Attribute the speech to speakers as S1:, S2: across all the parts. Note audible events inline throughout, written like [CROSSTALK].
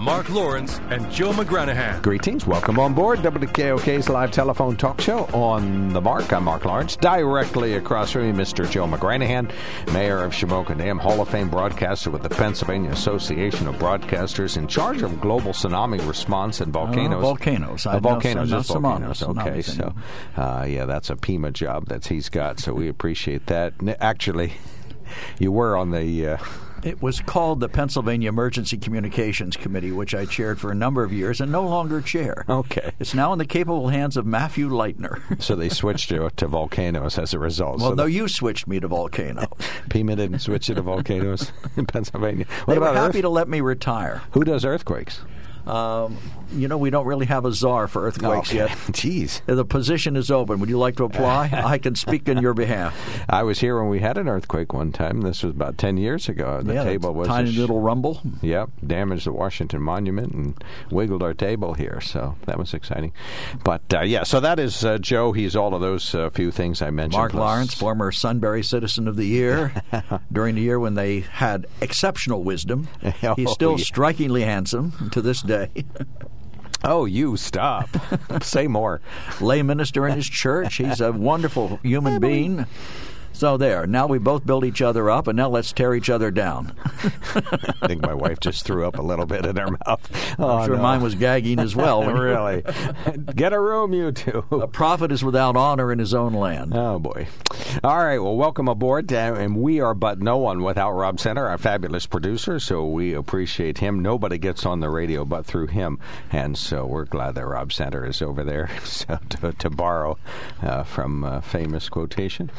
S1: Mark Lawrence and Joe McGranahan.
S2: Greetings. Welcome on board WKOK's live telephone talk show on the mark. I'm Mark Lawrence. Directly across from me, Mr. Joe McGranahan, Mayor of Shamokin Dam, Hall of Fame broadcaster with the Pennsylvania Association of Broadcasters, in charge of global tsunami response and volcanoes.
S3: Uh, volcanoes.
S2: Uh,
S3: I
S2: volcanoes.
S3: know,
S2: just
S3: not
S2: volcanoes.
S3: tsunamis,
S2: Okay, so uh, yeah, that's a PEMA job that he's got. So we appreciate that. Actually, [LAUGHS] you were on the. Uh,
S3: It was called the Pennsylvania Emergency Communications Committee, which I chaired for a number of years and no longer chair.
S2: Okay.
S3: It's now in the capable hands of Matthew Leitner. [LAUGHS]
S2: so they switched to, to volcanoes as a result.
S3: well,
S2: so
S3: no, you switched me to volcano. [LAUGHS]
S2: PEMA didn't switch you to volcanoes [LAUGHS] in Pennsylvania. What
S3: they were happy
S2: earth-
S3: to let me retire.
S2: Who does earthquakes?
S3: Um, you know, we don't really have a czar for earthquakes
S2: Okay.
S3: yet. [LAUGHS]
S2: Jeez.
S3: The position is open. Would you like to apply? [LAUGHS] I can speak in your behalf. [LAUGHS]
S2: I was here when we had an earthquake one time. This was about 10 years ago. The
S3: yeah,
S2: table was.
S3: tiny
S2: a sh-
S3: little rumble.
S2: Yep, damaged the Washington Monument and wiggled our table here, so that was exciting. But uh, yeah, so that is uh, Joe. He's all of those uh, few things I mentioned.
S3: Mark
S2: plus-
S3: Lawrence, former Sunbury Citizen of the Year, during the year when they had exceptional wisdom.
S2: Oh,
S3: He's still
S2: yeah.
S3: strikingly handsome to this day.
S2: Oh, you stop. [LAUGHS] Say more.
S3: Lay minister in his church. He's a wonderful human being. So there. Now we both build each other up, and now let's tear each other down. [LAUGHS]
S2: I think my wife just threw up a little bit in her mouth. Oh,
S3: I'm sure
S2: no.
S3: mine was gagging as well. [LAUGHS]
S2: really. Get a room, you two.
S3: A prophet is without honor in his own land.
S2: Oh boy! All right, well, welcome aboard, uh, and we are but no one without Rob Center, our fabulous producer. So we appreciate him. Nobody gets on the radio but through him, and so we're glad that Rob Center is over there. [LAUGHS] So to, to borrow uh, from a famous quotation,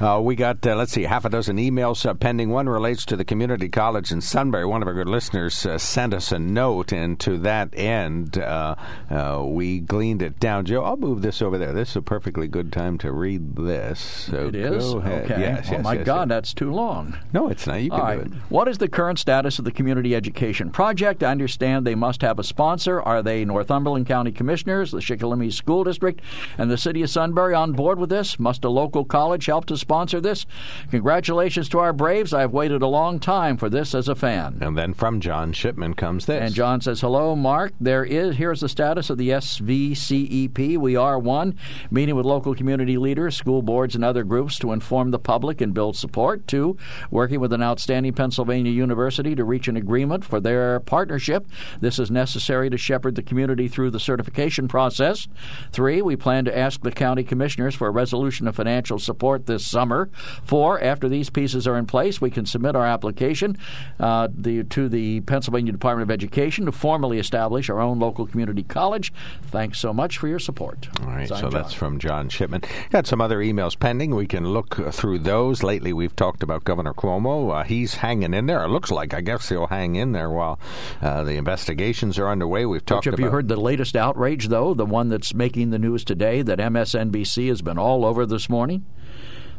S2: uh, we got uh, let's see, half a dozen emails uh, pending. One relates to the community college in Sunbury. One of our good listeners uh, sent us a note, and to that end, uh, uh, we gleaned it down. Joe, I'll move this over there. This is a perfectly good time to read this. So
S3: It is?
S2: Go ahead.
S3: Okay.
S2: Yes,
S3: oh,
S2: yes,
S3: my
S2: yes,
S3: God, that's too long.
S2: No, it's not. You can
S3: All
S2: do
S3: right.
S2: it.
S3: What is the current status of the community education project? I understand they must have a sponsor. Are they Northumberland County Commissioners, the Shikellamy School District, and the City of Sunbury on board with this? Must a local college help to sponsor this? Congratulations to our Braves. I've waited a long time for this as a fan.
S2: And then from John Shipman comes this.
S3: And John says, "Hello, Mark. There is here's the status of the SVCEP. We are one meeting with local community leaders, school boards, and other groups to inform the public and build support. Two, working with an outstanding Pennsylvania university to reach an agreement for their partnership. This is necessary to shepherd the community through the certification process. Three, we plan to ask the county commissioners for a resolution of financial support this summer. Four, after these pieces are in place, we can submit our application uh, the, to the Pennsylvania Department of Education to formally establish our own local community college. Thanks so much for your support.
S2: All right, so that's from John Shipman. Got some other emails pending. We can look through those. Lately, we've talked about Governor Cuomo. Uh, he's hanging in there. It looks like. I guess he'll hang in there while uh, the investigations are underway. We've talked
S3: Have
S2: about.
S3: you heard the latest outrage, though? The one that's making the news today that MSNBC has been all over this morning?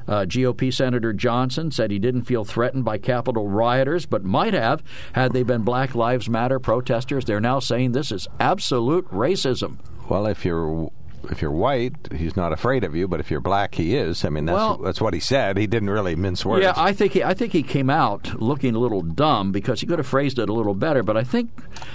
S3: Uh, GOP Senator Johnson said he didn't feel threatened by Capitol rioters, but might have had they been Black Lives Matter protesters. They're now saying this is absolute racism.
S2: Well, if you're if you're white, he's not afraid of you, but if you're black, he is. I mean, that's
S3: Well-
S2: that's what he said. He didn't really mince words.
S3: Yeah, I think he, I think he came out looking a little dumb because he could have phrased it a little better. But I think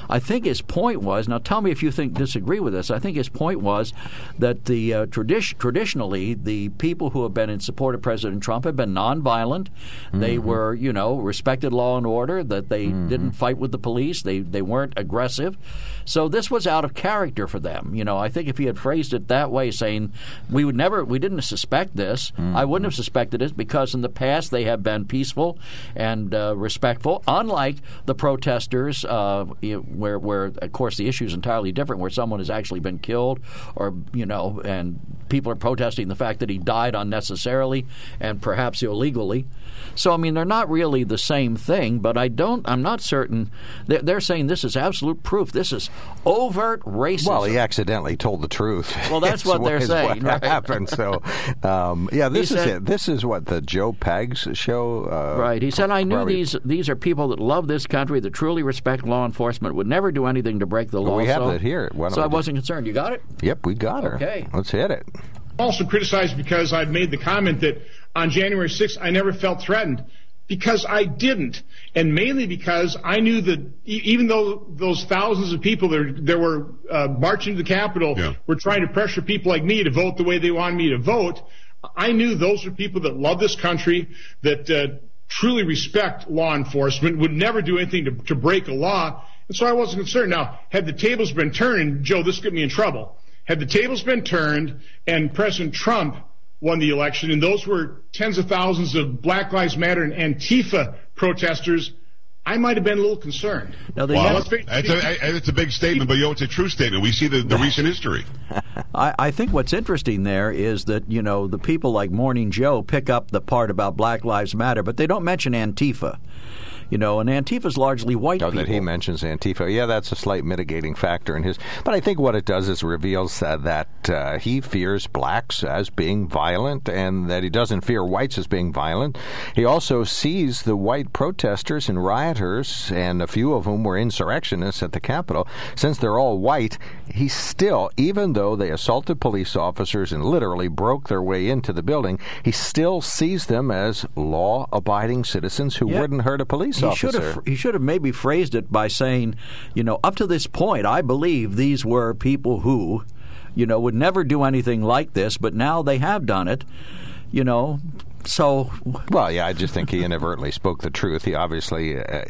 S3: I think his point was now. Tell me if you think disagree with this. I think his point was that the uh, tradition traditionally the people who have been in support of President Trump have been nonviolent. They were you know respected law and order. That they didn't fight with the police. They they weren't aggressive. So this was out of character for them. You know, I think if he had phrased it it that way, saying we would never, we didn't suspect this.
S2: Mm-hmm.
S3: I wouldn't have suspected it because in the past they have been peaceful and uh, respectful, unlike the protesters, uh, where, where of course the issue is entirely different, where someone has actually been killed, or you know, and people are protesting the fact that he died unnecessarily and perhaps illegally. So I mean, they're not really the same thing, but I don't. I'm not certain. They're, they're saying this is absolute proof. This is overt racism.
S2: Well, he accidentally told the truth. [LAUGHS]
S3: Well, that's what they're saying.
S2: What
S3: right?
S2: happened? So, um, yeah, this
S3: He
S2: is
S3: said-
S2: it. This is what the Joe Pags show. Uh,
S3: Right. He said, I knew
S2: probably-
S3: these these are people that love this country, that truly respect law enforcement, would never do anything to break the law.
S2: we have
S3: so,
S2: that here. Why don't
S3: so I wasn't concerned. You got it?
S2: Yep, we got her.
S3: Okay.
S2: let's hit it.
S4: also criticized because I'd made the comment that on January 6th I never felt threatened because I didn't, and mainly because I knew that even though those thousands of people that, that were uh, marching to the Capitol
S5: Yeah.
S4: were trying to pressure people like me to vote the way they wanted me to vote, I knew those were people that love this country, that uh, truly respect law enforcement, would never do anything to, to break a law, and so I wasn't concerned. Now, had the tables been turned, Joe, this got me in trouble. Had the tables been turned and President Trump won the election, and those were tens of thousands of Black Lives Matter and Antifa protesters, I might have been a little concerned.
S3: Now, the
S4: Well,
S3: yes-
S5: It's a, it's a big statement, but you know, it's a true statement. We see the, the recent history. [LAUGHS]
S3: I, I think what's interesting there is that you know the people like Morning Joe pick up the part about Black Lives Matter, but they don't mention Antifa. You know, and Antifa's largely white
S2: Oh,
S3: people.
S2: that he mentions Antifa. Yeah, that's a slight mitigating factor in his. But I think what it does is reveals uh, that uh, he fears blacks as being violent and that he doesn't fear whites as being violent. He also sees the white protesters and rioters, and a few of whom were insurrectionists at the Capitol. Since they're all white, he still, even though they assaulted police officers and literally broke their way into the building, he still sees them as law abiding citizens who
S3: Yeah.
S2: wouldn't hurt a police
S3: he
S2: officer.
S3: should have he should have maybe phrased it by saying, you know, up to this point, I believe these were people who, you know, would never do anything like this, but now they have done it. You know, so
S2: Well, yeah, I just think he inadvertently spoke the truth. He obviously uh,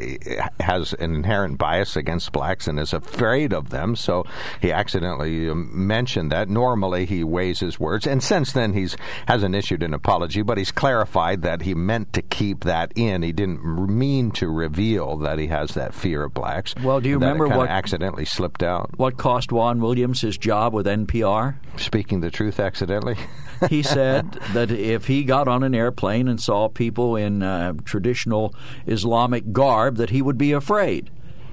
S2: has an inherent bias against blacks and is afraid of them, so he accidentally um, mentioned that. Normally, he weighs his words, and since then, he's hasn't issued an apology, but he's clarified that he meant to keep that in. He didn't mean to reveal that he has that fear of blacks.
S3: Well, do you remember what-
S2: accidentally slipped out?
S3: what cost Juan Williams his job with NPR?
S2: Speaking the truth accidentally. [LAUGHS]
S3: he said that if he got on an airplane and saw people in uh, traditional Islamic garb, that he would be afraid.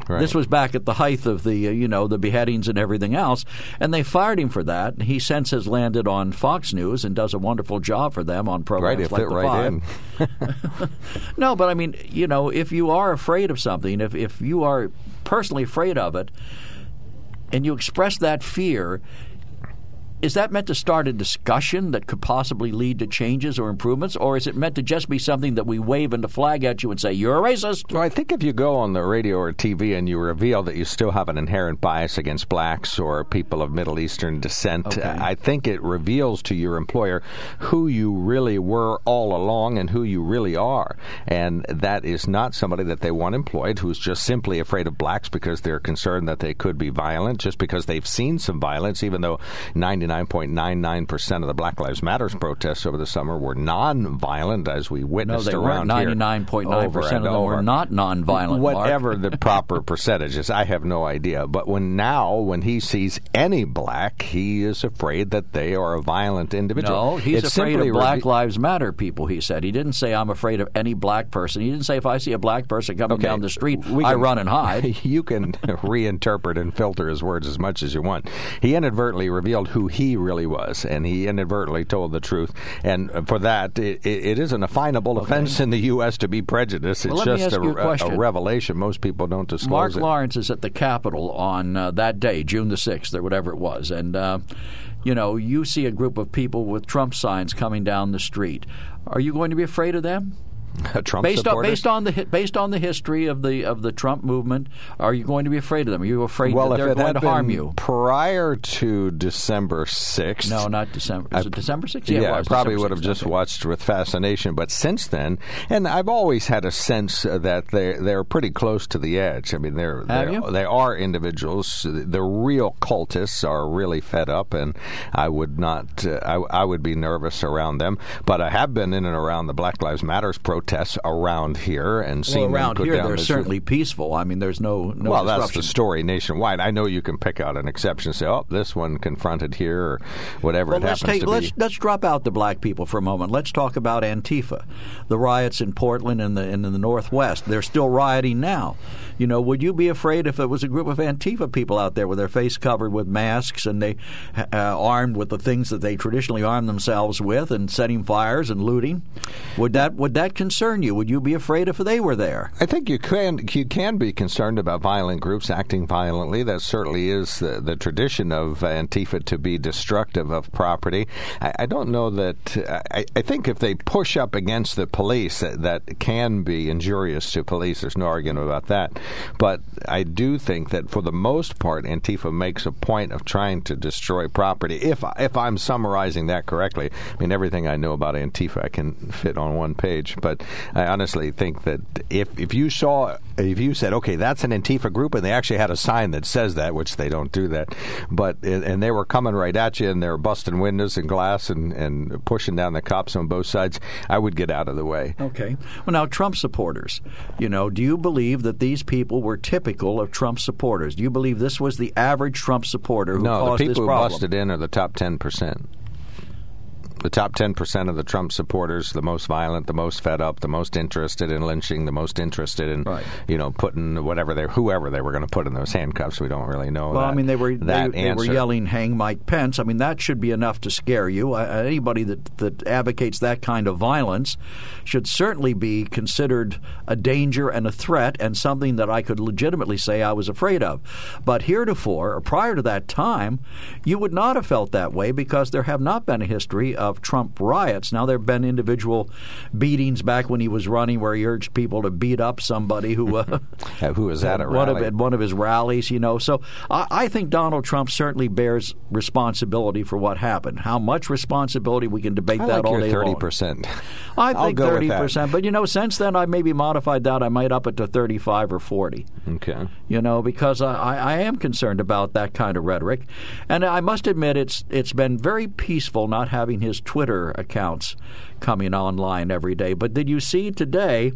S2: Right.
S3: This was back at the height of the, uh, you know, the beheadings and everything else, and they fired him for that. He since has landed on Fox News and does a wonderful job for them on programs
S2: Right,
S3: like the
S2: right
S3: Five. [LAUGHS] [LAUGHS] No, but I mean, you know, if you are afraid of something, if if you are personally afraid of it, and you express that fear, is that meant to start a discussion that could possibly lead to changes or improvements, or is it meant to just be something that we wave and a flag at you and say you're a racist?
S2: Well, I think if you go on the radio or TV and you reveal that you still have an inherent bias against blacks or people of Middle Eastern descent,
S3: Okay.
S2: Uh, I think it reveals to your employer who you really were all along and who you really are. And that is not somebody that they want employed who's just simply afraid of blacks because they're concerned that they could be violent, just because they've seen some violence, even though 99.99% of the Black Lives Matters protests over the summer were non-violent, as we
S3: No,
S2: witnessed
S3: they
S2: around
S3: weren't.
S2: here.
S3: Ninety-nine point nine
S2: over
S3: percent
S2: and
S3: of them were not nonviolent.
S2: Whatever the [LAUGHS] proper percentage is, I have no idea. But when now, when he sees any black, he is afraid that they are a violent individual.
S3: No, he's
S2: It's
S3: afraid of Black
S2: reve-
S3: Lives Matter people, he said. He didn't say, I'm afraid of any black person. He didn't say, if I see a black person coming
S2: Okay,
S3: down the street,
S2: we
S3: I
S2: can-
S3: run and hide. [LAUGHS]
S2: You can [LAUGHS] reinterpret and filter his words as much as you want. He inadvertently revealed who he really was, and he inadvertently told the truth. And for that, it, it, isn't a finable offense in the U.S. to be prejudiced. It's
S3: Well, me
S2: just a,
S3: a
S2: a revelation. Most people don't disclose
S3: Mark
S2: it.
S3: Lawrence is at the Capitol on uh, that day, June the 6th, or whatever it was. And, uh, you know, you see a group of people with Trump signs coming down the street. Are you going to be afraid of them? [LAUGHS]
S2: Trump
S3: based on based on the based on the history of the of the Trump movement, are you going to be afraid of them? Are you afraid
S2: well,
S3: that they're going to harm you?
S2: prior to December 6th.
S3: No, not December. Is it December sixth?
S2: Yeah,
S3: it
S2: I probably
S3: December
S2: would have
S3: 6th,
S2: just
S3: okay.
S2: watched with fascination. But since then, and I've always had a sense uh, that they they're pretty close to the edge. I mean, they're, they're they are individuals. The real cultists are really fed up, and I would not. Uh, I, I would be nervous around them. But I have been in and around the Black Lives Matters protests around here and
S3: Well,
S2: seen them
S3: around
S2: put
S3: here,
S2: down
S3: they're
S2: the-
S3: certainly peaceful. I mean, there's no no
S2: well, that's the story nationwide. I know you can pick out an exception, and say, "Oh, this one confronted here," or whatever
S3: Well,
S2: it
S3: let's
S2: happens
S3: take
S2: to
S3: let's
S2: be.
S3: let's drop out the black people for a moment. Let's talk about Antifa, the riots in Portland and the and in the Northwest. They're still rioting now. You know, would you be afraid if it was a group of Antifa people out there with their face covered with masks and they uh, armed with the things that they traditionally arm themselves with and setting fires and looting? Would that would that concern you? Would you be afraid if they were there?
S2: I think you can you can be concerned about violent groups acting violently. That certainly is the, the tradition of Antifa to be destructive of property. I, I don't know that. I, I think if they push up against the police, that, that can be injurious to police. There's no argument about that. But I do think that for the most part, Antifa makes a point of trying to destroy property. If if I'm summarizing that correctly, I mean everything I know about Antifa I can fit on one page. But I honestly think that if if you saw if you said okay that's an Antifa group and they actually had a sign that says that, which they don't do that, but and they were coming right at you and they're busting windows and glass and and pushing down the cops on both sides, I would get out of the way.
S3: Okay. Well, now Trump supporters. You know, do you believe that these people were typical of Trump supporters? Do you believe this was the average Trump supporter who
S2: No,
S3: caused
S2: the
S3: this
S2: people who busted in are the top ten percent. The top ten percent of the Trump supporters, the most violent, the most fed up, the most interested in lynching, the most interested in,
S3: Right.
S2: you know, putting whatever they, whoever they were going to put in those handcuffs. We don't really know.
S3: Well,
S2: that,
S3: I mean, they were they, they were yelling "Hang Mike Pence." I mean, that should be enough to scare you. Uh, anybody that that advocates that kind of violence should certainly be considered a danger and a threat, and something that I could legitimately say I was afraid of. But heretofore, or prior to that time, you would not have felt that way because there have not been a history of Trump riots. Now there have been individual beatings back when he was running, where he urged people to beat up somebody who. Uh, [LAUGHS]
S2: who was at a
S3: one of at one of his rallies, you know. So I, I think Donald Trump certainly bears responsibility for what happened. How much responsibility we can debate
S2: I
S3: that
S2: like
S3: all day
S2: thirty
S3: long.
S2: percent.
S3: I
S2: I'll
S3: think
S2: go with
S3: thirty
S2: that.
S3: percent, but you know, since then I maybe modified that. I might up it to thirty-five or forty.
S2: Okay.
S3: You know, because I, I I am concerned about that kind of rhetoric, and I must admit it's it's been very peaceful not having his Twitter accounts coming online every day. But did you see today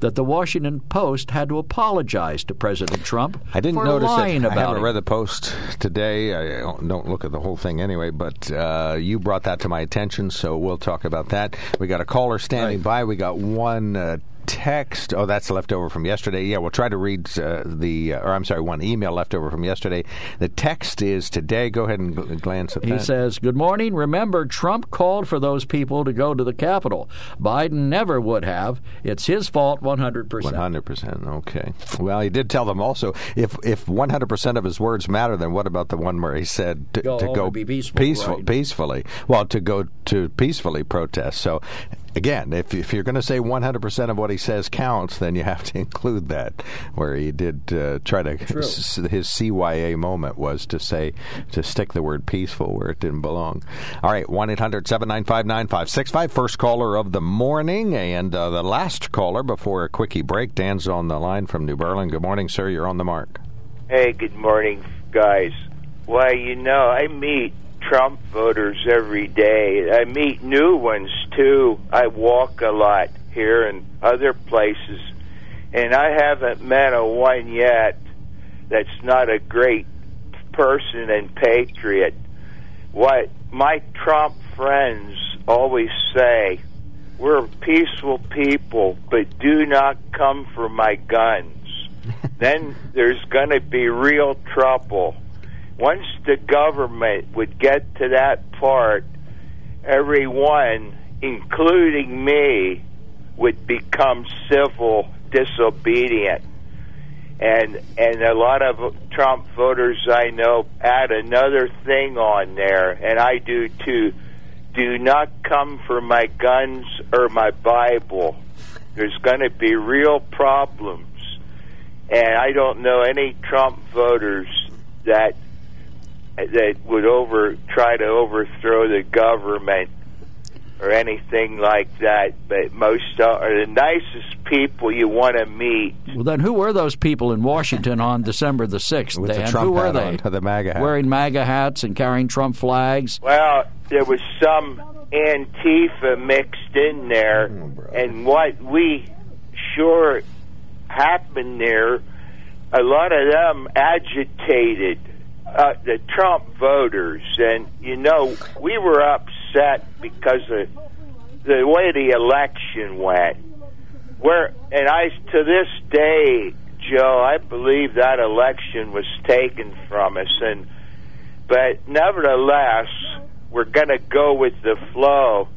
S3: that the Washington Post had to apologize to President Trump
S2: I didn't
S3: for
S2: notice
S3: lying
S2: it.
S3: about
S2: I haven't
S3: him?
S2: read the post today. I don't, don't look at the whole thing anyway, but uh, you brought that to my attention, so we'll talk about that. We got a caller standing
S3: Right.
S2: by. We got one. Uh, Text. Oh, that's left over from yesterday. Yeah, we'll try to read uh, the, uh, or I'm sorry, one email left over from yesterday. The text is today. Go ahead and gl- glance at
S3: He
S2: that.
S3: says, Good morning. Remember, Trump called for those people to go to the Capitol. Biden never would have. It's his fault 100%.
S2: One hundred percent. Okay. Well, he did tell them also if if one hundred percent of his words matter, then what about the one where he said to
S3: Go
S2: to go
S3: be peaceful,
S2: peaceful,
S3: right.
S2: peacefully? Well, to go to peacefully protest. So. Again, if if you're going to say 100% of what he says counts, then you have to [LAUGHS] include that. Where he did uh, try to s- his CYA moment was to say to stick the word peaceful where it didn't belong. All right, one 9565 First caller of the morning and uh, the last caller before a quickie break. Dan's on the line from New Berlin. Good morning, sir. You're on the mark.
S6: Hey, good morning, guys. Why, you know, I meet Trump voters every day. I meet new ones too. I walk a lot here and other places, and I haven't met a one yet that's not a great person and patriot. What my Trump friends always say, we're peaceful people, but do not come for my guns. [LAUGHS] then there's going to be real trouble. Once the government would get to that part, everyone, including me, would become civil disobedient. And and a lot of Trump voters I know add another thing on there, and I do too. do not come for my guns or my Bible. There's going to be real problems. And I don't know any Trump voters that that would over try to overthrow the government or anything like that. But most are the nicest people you want to meet.
S3: Well, then who were those people in Washington on December the sixth?
S2: With the
S3: Dan?
S2: Trump
S3: who were they?
S2: on, the MAGA hat.
S3: Wearing MAGA hats and carrying Trump flags.
S6: Well, there was some Antifa mixed in there, oh, and what we sure happened there, a lot of them agitated uh, the Trump voters, and you know we were upset because of the way the election went. Where and I to this day, Joe, I believe that election was taken from us, and but nevertheless, we're going to go with the flow.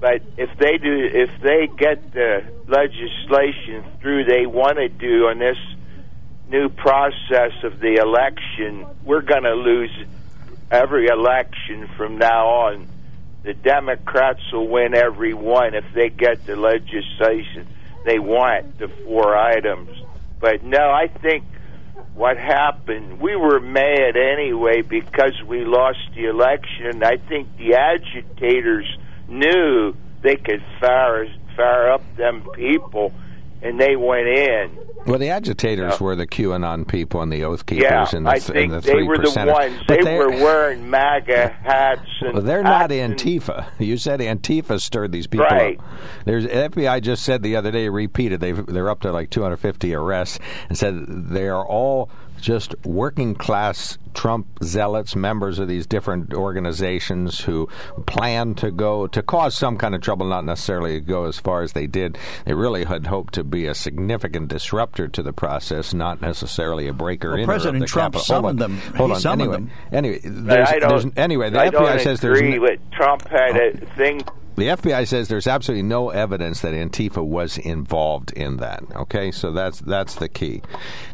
S6: But if they do, if they get the legislation through they want to do on this new process of the election, we're going to lose every election from now on. The Democrats will win every one if they get the legislation they want, the four items. But no, I think what happened, we were mad anyway because we lost the election. I think the agitators knew they could fire, fire up them people, and they went in.
S2: Well, the agitators were the QAnon people and the Oath Keepers
S6: Yeah,
S2: and the,
S6: I think
S2: the
S6: they were the ones.
S2: But
S6: they were wearing MAGA hats and.
S2: Well, they're not Antifa. You said Antifa stirred these people
S6: Right.
S2: up. There's FBI just said the other day, repeated they they're up to like 250 arrests, and said they are all just working class Trump zealots, members of these different organizations who plan to go to cause some kind of trouble, not necessarily go as far as they did. They really had hoped to be a significant disruptor to the process, not necessarily a breaker in.
S7: President Trump summoned them.
S2: Hold
S7: He
S2: on.
S7: summoned
S2: anyway,
S7: them.
S2: anyway,
S6: But
S2: there's, there's, anyway, the
S6: I
S2: FBI
S6: don't
S2: says there's
S6: agree
S2: n-
S6: with Trump had oh. a thing
S2: the FBI says there's absolutely no evidence that Antifa was involved in that. Okay, so that's that's the key.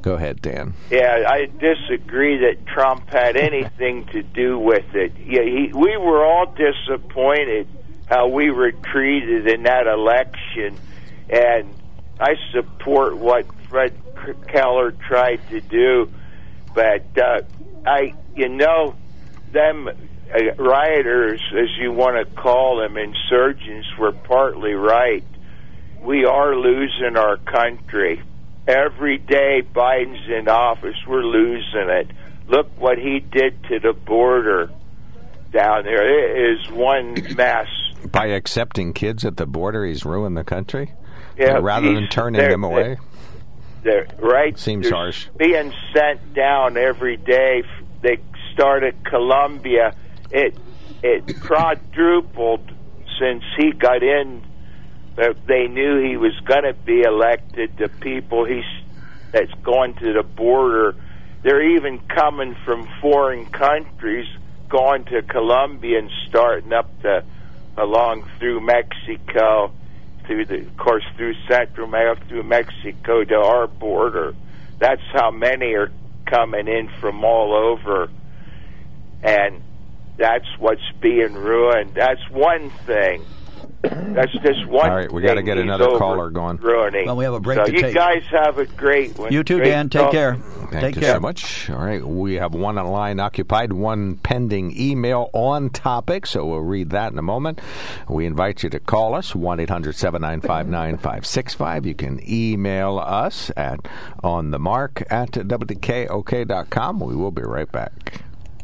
S2: Go ahead, Dan.
S6: Yeah, I disagree that Trump had [LAUGHS] anything to do with it. Yeah, he, we were all disappointed how we were treated in that election, and I support what Fred Keller tried to do, but uh, I, you know, them Uh, rioters, as you want to call them, insurgents, were partly right. We are losing our country. Every day Biden's in office, we're losing it. Look what he did to the border down there. It is one mess.
S2: By accepting kids at the border, he's ruined the country.
S6: Yeah,
S2: rather than turning them away.
S6: They're, right?
S2: Seems harsh.
S6: Being sent down every day. They started Colombia. It it quadrupled since he got in. They knew he was going to be elected. The people he's that's going to the border, they're even coming from foreign countries, going to Colombia and starting up the along through Mexico, through the of course through Central America, through Mexico to our border. That's how many are coming in from all over, and that's what's being ruined. That's one thing. That's just one.
S2: All right, we gotta get another caller going.
S6: Ruining.
S7: Well, we have a break
S6: So
S7: to
S6: you
S7: take.
S6: guys have a great one.
S7: You too,
S6: Great
S7: Dan. Take
S6: talk.
S7: care.
S2: Thank
S7: Take
S2: you
S7: care.
S2: so much. All right, we have one line occupied, one pending email on topic, so we'll read that in a moment. We invite you to call us, 1 800 795 9565. You can email us at onthemark at wkok.com. We will be right back.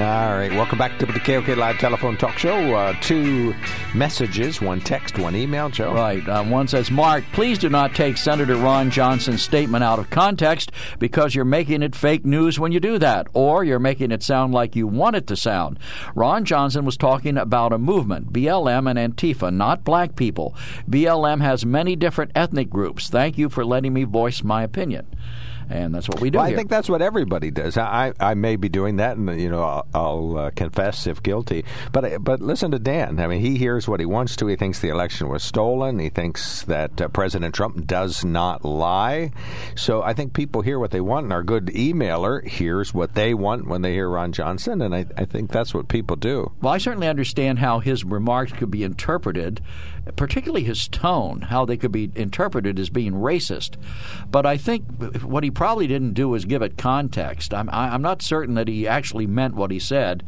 S2: All right, welcome back to the KOK Live Telephone Talk Show. Uh, two messages, one text, one email, Joe.
S3: Right. Uh, one says, Mark, please do not take Senator Ron Johnson's statement out of context because you're making it fake news when you do that, or you're making it sound like you want it to sound. Ron Johnson was talking about a movement, BLM and Antifa, not black people. BLM has many different ethnic groups. Thank you for letting me voice my opinion and that's what we do.
S2: Well. I think that's what everybody does. I I may be doing that, and you know I'll, I'll uh, confess if guilty. But but listen to Dan. I mean, he hears what he wants to. He thinks the election was stolen. He thinks that uh, President Trump does not lie. So I think people hear what they want, and our good emailer hears what they want when they hear Ron Johnson, and I, I think that's what people do.
S3: Well, I certainly understand how his remarks could be interpreted, particularly his tone, how they could be interpreted as being racist. But I think what he probably didn't do was give it context. I'm, I'm not certain that he actually meant what he said.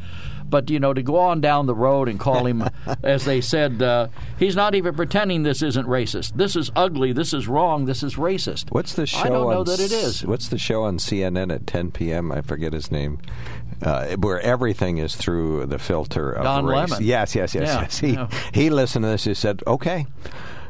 S3: But you know, to go on down the road and call him, [LAUGHS] as they said, uh, he's not even pretending this isn't racist. This is ugly. This is wrong. This is racist.
S2: What's the show?
S3: I don't know that it is.
S2: What's the show on CNN at 10 p.m.? I forget his name. Uh, where everything is through the filter of
S3: Don
S2: race.
S3: Lemon.
S2: Yes, yes, yes,
S3: Yeah,
S2: yes. He he listened to this. He said, "Okay."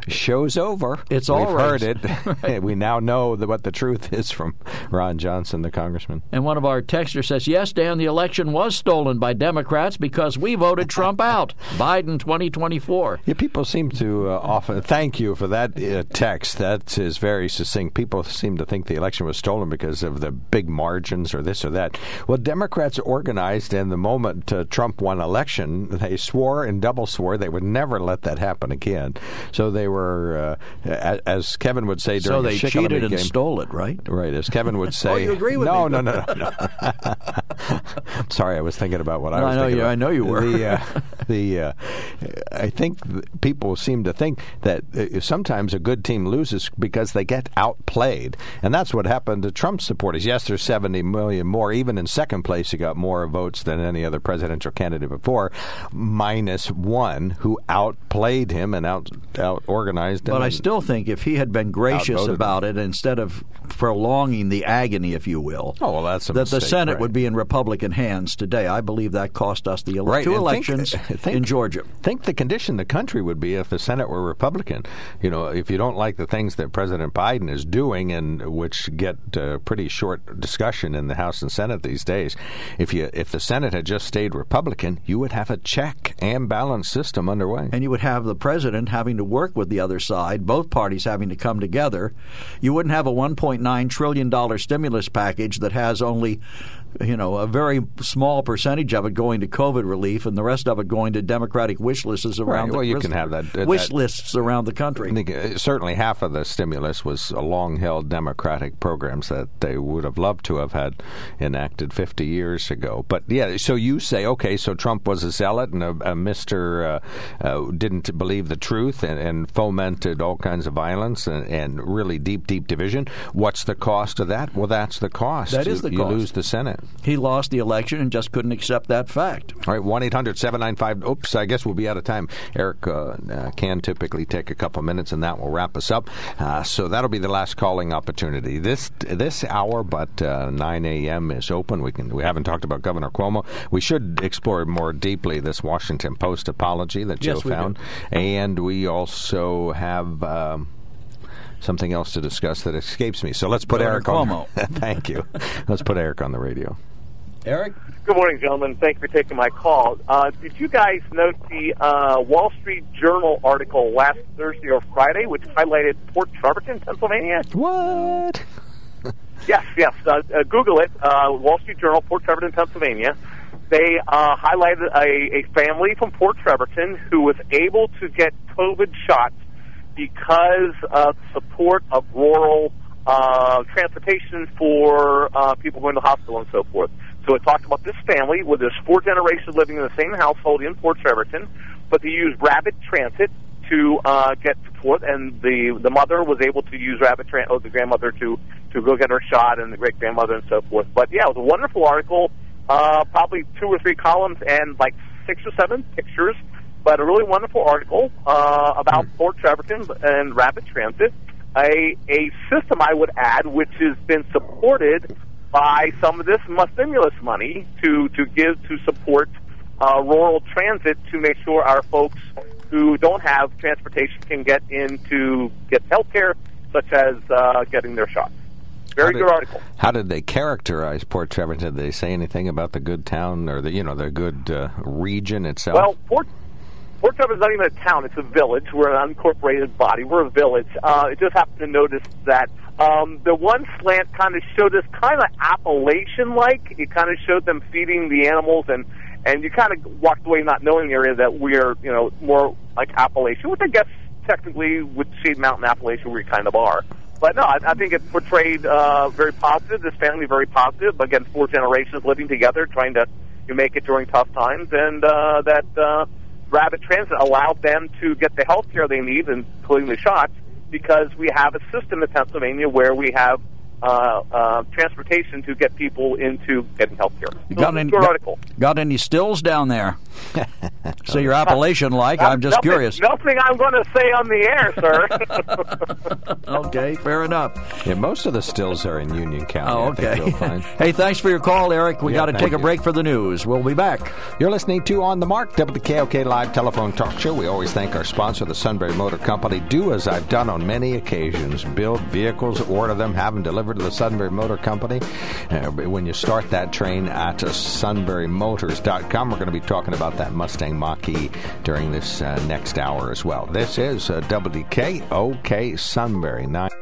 S2: Show's over.
S3: It's
S2: We've
S3: all
S2: heard
S3: race.
S2: it. [LAUGHS] [LAUGHS] we now know the, what the truth is from Ron Johnson, the congressman.
S3: And one of our texters says, Yes, Dan, the election was stolen by Democrats because we voted Trump [LAUGHS] out. Biden 2024.
S2: Yeah, people seem to uh, often thank you for that uh, text. That is very succinct. People seem to think the election was stolen because of the big margins or this or that. Well, Democrats organized, and the moment uh, Trump won election, they swore and double swore they would never let that happen again. So they were, uh, as Kevin would say
S3: So
S2: during
S3: they
S2: a Shikellamy
S3: cheated and
S2: game.
S3: stole it, right?
S2: Right, as Kevin would [LAUGHS] say.
S3: Oh, you agree with
S2: no,
S3: me?
S2: No, no, no, no. [LAUGHS] [LAUGHS] Sorry, I was thinking about what I
S3: No,
S2: was
S3: I know
S2: thinking
S3: you-
S2: about.
S3: I know you were.
S2: The, uh, the uh, I think people seem to think that uh, sometimes a good team loses because they get outplayed, and that's what happened to Trump supporters. Yes, there's 70 million more. Even in second place, he got more votes than any other presidential candidate before, minus one who outplayed him and out out organized.
S3: But I still think if he had been gracious about it instead of prolonging the agony, if you will,
S2: Oh, well, that's a
S3: that the Senate
S2: right.
S3: would be in Republican hands today. I believe that cost us the ele-
S2: Right,
S3: two
S2: and
S3: elections [LAUGHS]
S2: think-
S3: in Georgia.
S2: Think the condition the country would be if the Senate were Republican. You know, if you don't like the things that President Biden is doing, and which get uh, pretty short discussion in the House and Senate these days, if you if the Senate had just stayed Republican, you would have a check and balance system underway.
S3: and you would have the president having to work with the other side, both parties having to come together. You wouldn't have a 1.9 trillion dollar stimulus package that has only, you know, a very small percentage of it going to COVID relief, and the rest of it going to Democratic wish lists around.
S2: Right,
S3: the
S2: well, you can have that- that-
S3: wish lists around the country.
S2: I think uh, certainly half of the stimulus was a long-held Democratic programs that they would have loved to have had enacted 50 years ago. But yeah, so you say, okay, so Trump was a zealot and a, a Mister uh, uh, didn't believe the truth and, and fomented all kinds of violence and, and really deep, deep division. What's the cost of that? Well, that's the cost.
S3: That
S2: you,
S3: is the
S2: you
S3: cost.
S2: lose the Senate.
S3: He lost the election and just couldn't accept that fact.
S2: All right, 1 800 795. Oops, I guess we'll be out of time. Eric uh, uh, can typically take a couple minutes, and that will wrap us up. Uh, so that'll be the last calling opportunity. This this hour, but uh, 9 a.m. is open. We can we haven't talked about Governor Cuomo. We should explore more deeply this Washington Post apology that Joe
S3: Yes,
S2: found, and we also have. Um, Something else to discuss that escapes me. So let's put
S3: Governor
S2: Eric on.
S3: Cuomo. [LAUGHS]
S2: Thank you. Let's put Eric on the radio.
S3: Eric?
S7: Good morning, gentlemen. Thank you for taking my call. Uh, did you guys note the uh, Wall Street Journal article last Thursday or Friday, which highlighted Port Trevorton, Pennsylvania?
S2: What? [LAUGHS]
S7: Yes, yes. Uh, uh, Google it. Uh, Wall Street Journal, Port Trevorton, Pennsylvania. They uh, highlighted a, a family from Port Trevorton who was able to get COVID shots because of support of rural uh, transportation for uh, people going to the hospital and so forth. So it talked about this family with there's four generations living in the same household in Port Trevorton, but they used rapid transit to uh, get support, and the the mother was able to use rapid transit, or the grandmother to to go get her shot, and the great grandmother and so forth. But yeah, it was a wonderful article. uh, probably two or three columns and like six or seven pictures, but a really wonderful article uh, about
S2: Hmm.
S7: Port Trevorton and rapid transit. A, a system, I would add, which has been supported by some of this stimulus money to, to give to support uh, rural transit to make sure our folks who don't have transportation can get into get health care, such as uh, getting their shots. Very
S2: How did-
S7: good article.
S2: How did they characterize Port Trevorton? Did they say anything about the good town or the you know the good uh, region itself?
S7: Well, Port Port Trevor's not even a town; it's a village. We're an unincorporated body. We're a village. Uh, it just happened to notice that um, the one slant kind of showed us kind of Appalachian-like. It kind of showed them feeding the animals, and and you kind of walked away not knowing the area that we're you know more like Appalachian, which I guess technically with Shade Mountain Appalachian we kind of are. But no, I, I think it portrayed uh, very positive. This family very positive. Again, four generations living together, trying to you make it during tough times, and uh, that uh, Rapid Transit allowed them to get the health care they need, including the shots, because we have a system in Pennsylvania where we have uh, uh, transportation to get people into getting health care. So
S3: got any got,
S7: article.
S3: got any stills down there? [LAUGHS] so you're Appalachian like. I'm just
S7: nothing,
S3: curious.
S7: Nothing I'm going to say on the air, sir. [LAUGHS]
S3: Okay, fair enough.
S2: yeah, most of the stills are in Union County.
S3: Oh,
S2: I think
S3: okay.
S2: we'll find. [LAUGHS]
S3: hey, thanks for your call, Eric. We
S2: Yeah,
S3: got to
S2: thank
S3: take a break for the news. We'll be back.
S2: You're listening to On the Mark, WKOK Live Telephone Talk Show. We always thank our sponsor, the Sunbury Motor Company. Do as I've done on many occasions build vehicles, order them, have them delivered to the Sunbury Motor Company. Uh, when you start that train at sunburymotors.com, we're going to be talking about that Mustang Mach E during this uh, next hour as well. This is uh, WKOK Sunbury. Nine.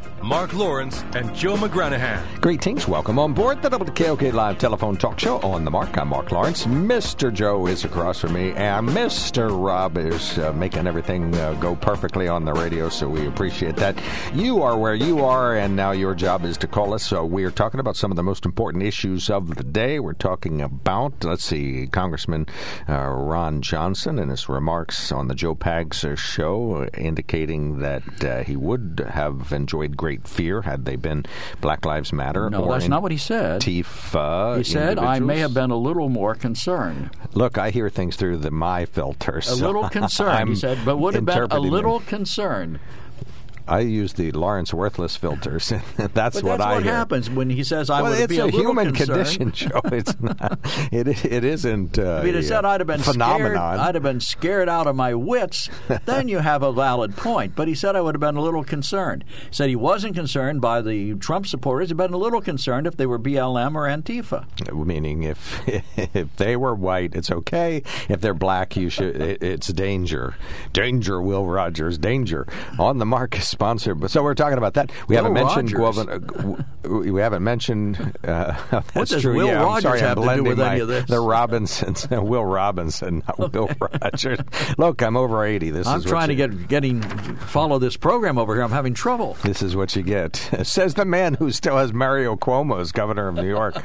S1: Mark Lawrence and Joe McGranahan.
S2: Greetings. Welcome on board the WKOK Live Telephone Talk Show on the Mark. I'm Mark Lawrence. Mr. Joe is across from me, and Mr. Rob is uh, making everything uh, go perfectly on the radio, so we appreciate that. You are where you are, and now your job is to call us. So we are talking about some of the most important issues of the day. We're talking about, let's see, Congressman uh, Ron Johnson and his remarks on the Joe Pags uh, show, indicating that uh, he would have enjoyed great fear had they been Black Lives Matter.
S3: No,
S2: or
S3: that's not what he said.
S2: Antifa.
S3: He said, I may have been a little more concerned.
S2: Look, I hear things through the my filter.
S3: A little [LAUGHS] concerned, he said, but would have been a little
S2: them.
S3: concerned.
S2: I use the Lawrence Worthless filters. [LAUGHS] that's
S3: But
S2: what
S3: that's
S2: I
S3: what
S2: hear.
S3: happens when he says, I
S2: well,
S3: would be a,
S2: a, human
S3: concerned.
S2: condition, [LAUGHS] Joe. It's not. It, it isn't. Uh,
S3: If he'd have said I'd have been
S2: phenomenon.
S3: scared, I'd have been scared out of my wits, [LAUGHS] then you have a valid point. But he said I would have been a little concerned. He said he wasn't concerned by the Trump supporters. He'd been a little concerned if they were BLM or Antifa.
S2: Meaning, if if they were white, it's okay. If they're black, you should. It, it's danger, danger. Will Rogers, danger. On the mark is sponsored. But so we're talking about that. We
S3: Will
S2: haven't mentioned
S3: Rogers.
S2: Governor. We haven't mentioned. Uh, [LAUGHS] that's
S3: does
S2: true.
S3: Will
S2: yeah, I'm
S3: Rogers
S2: sorry,
S3: have
S2: I'm
S3: to do with
S2: my,
S3: any of this?
S2: The Robinsons, [LAUGHS] Will Robinson, not [LAUGHS] Will Rogers. Look, I'm over eighty. This
S3: I'm
S2: is what
S3: trying to get getting follow this program over here. I'm having trouble.
S2: This is what you get, says the man who still has Mario Cuomo as governor of New York.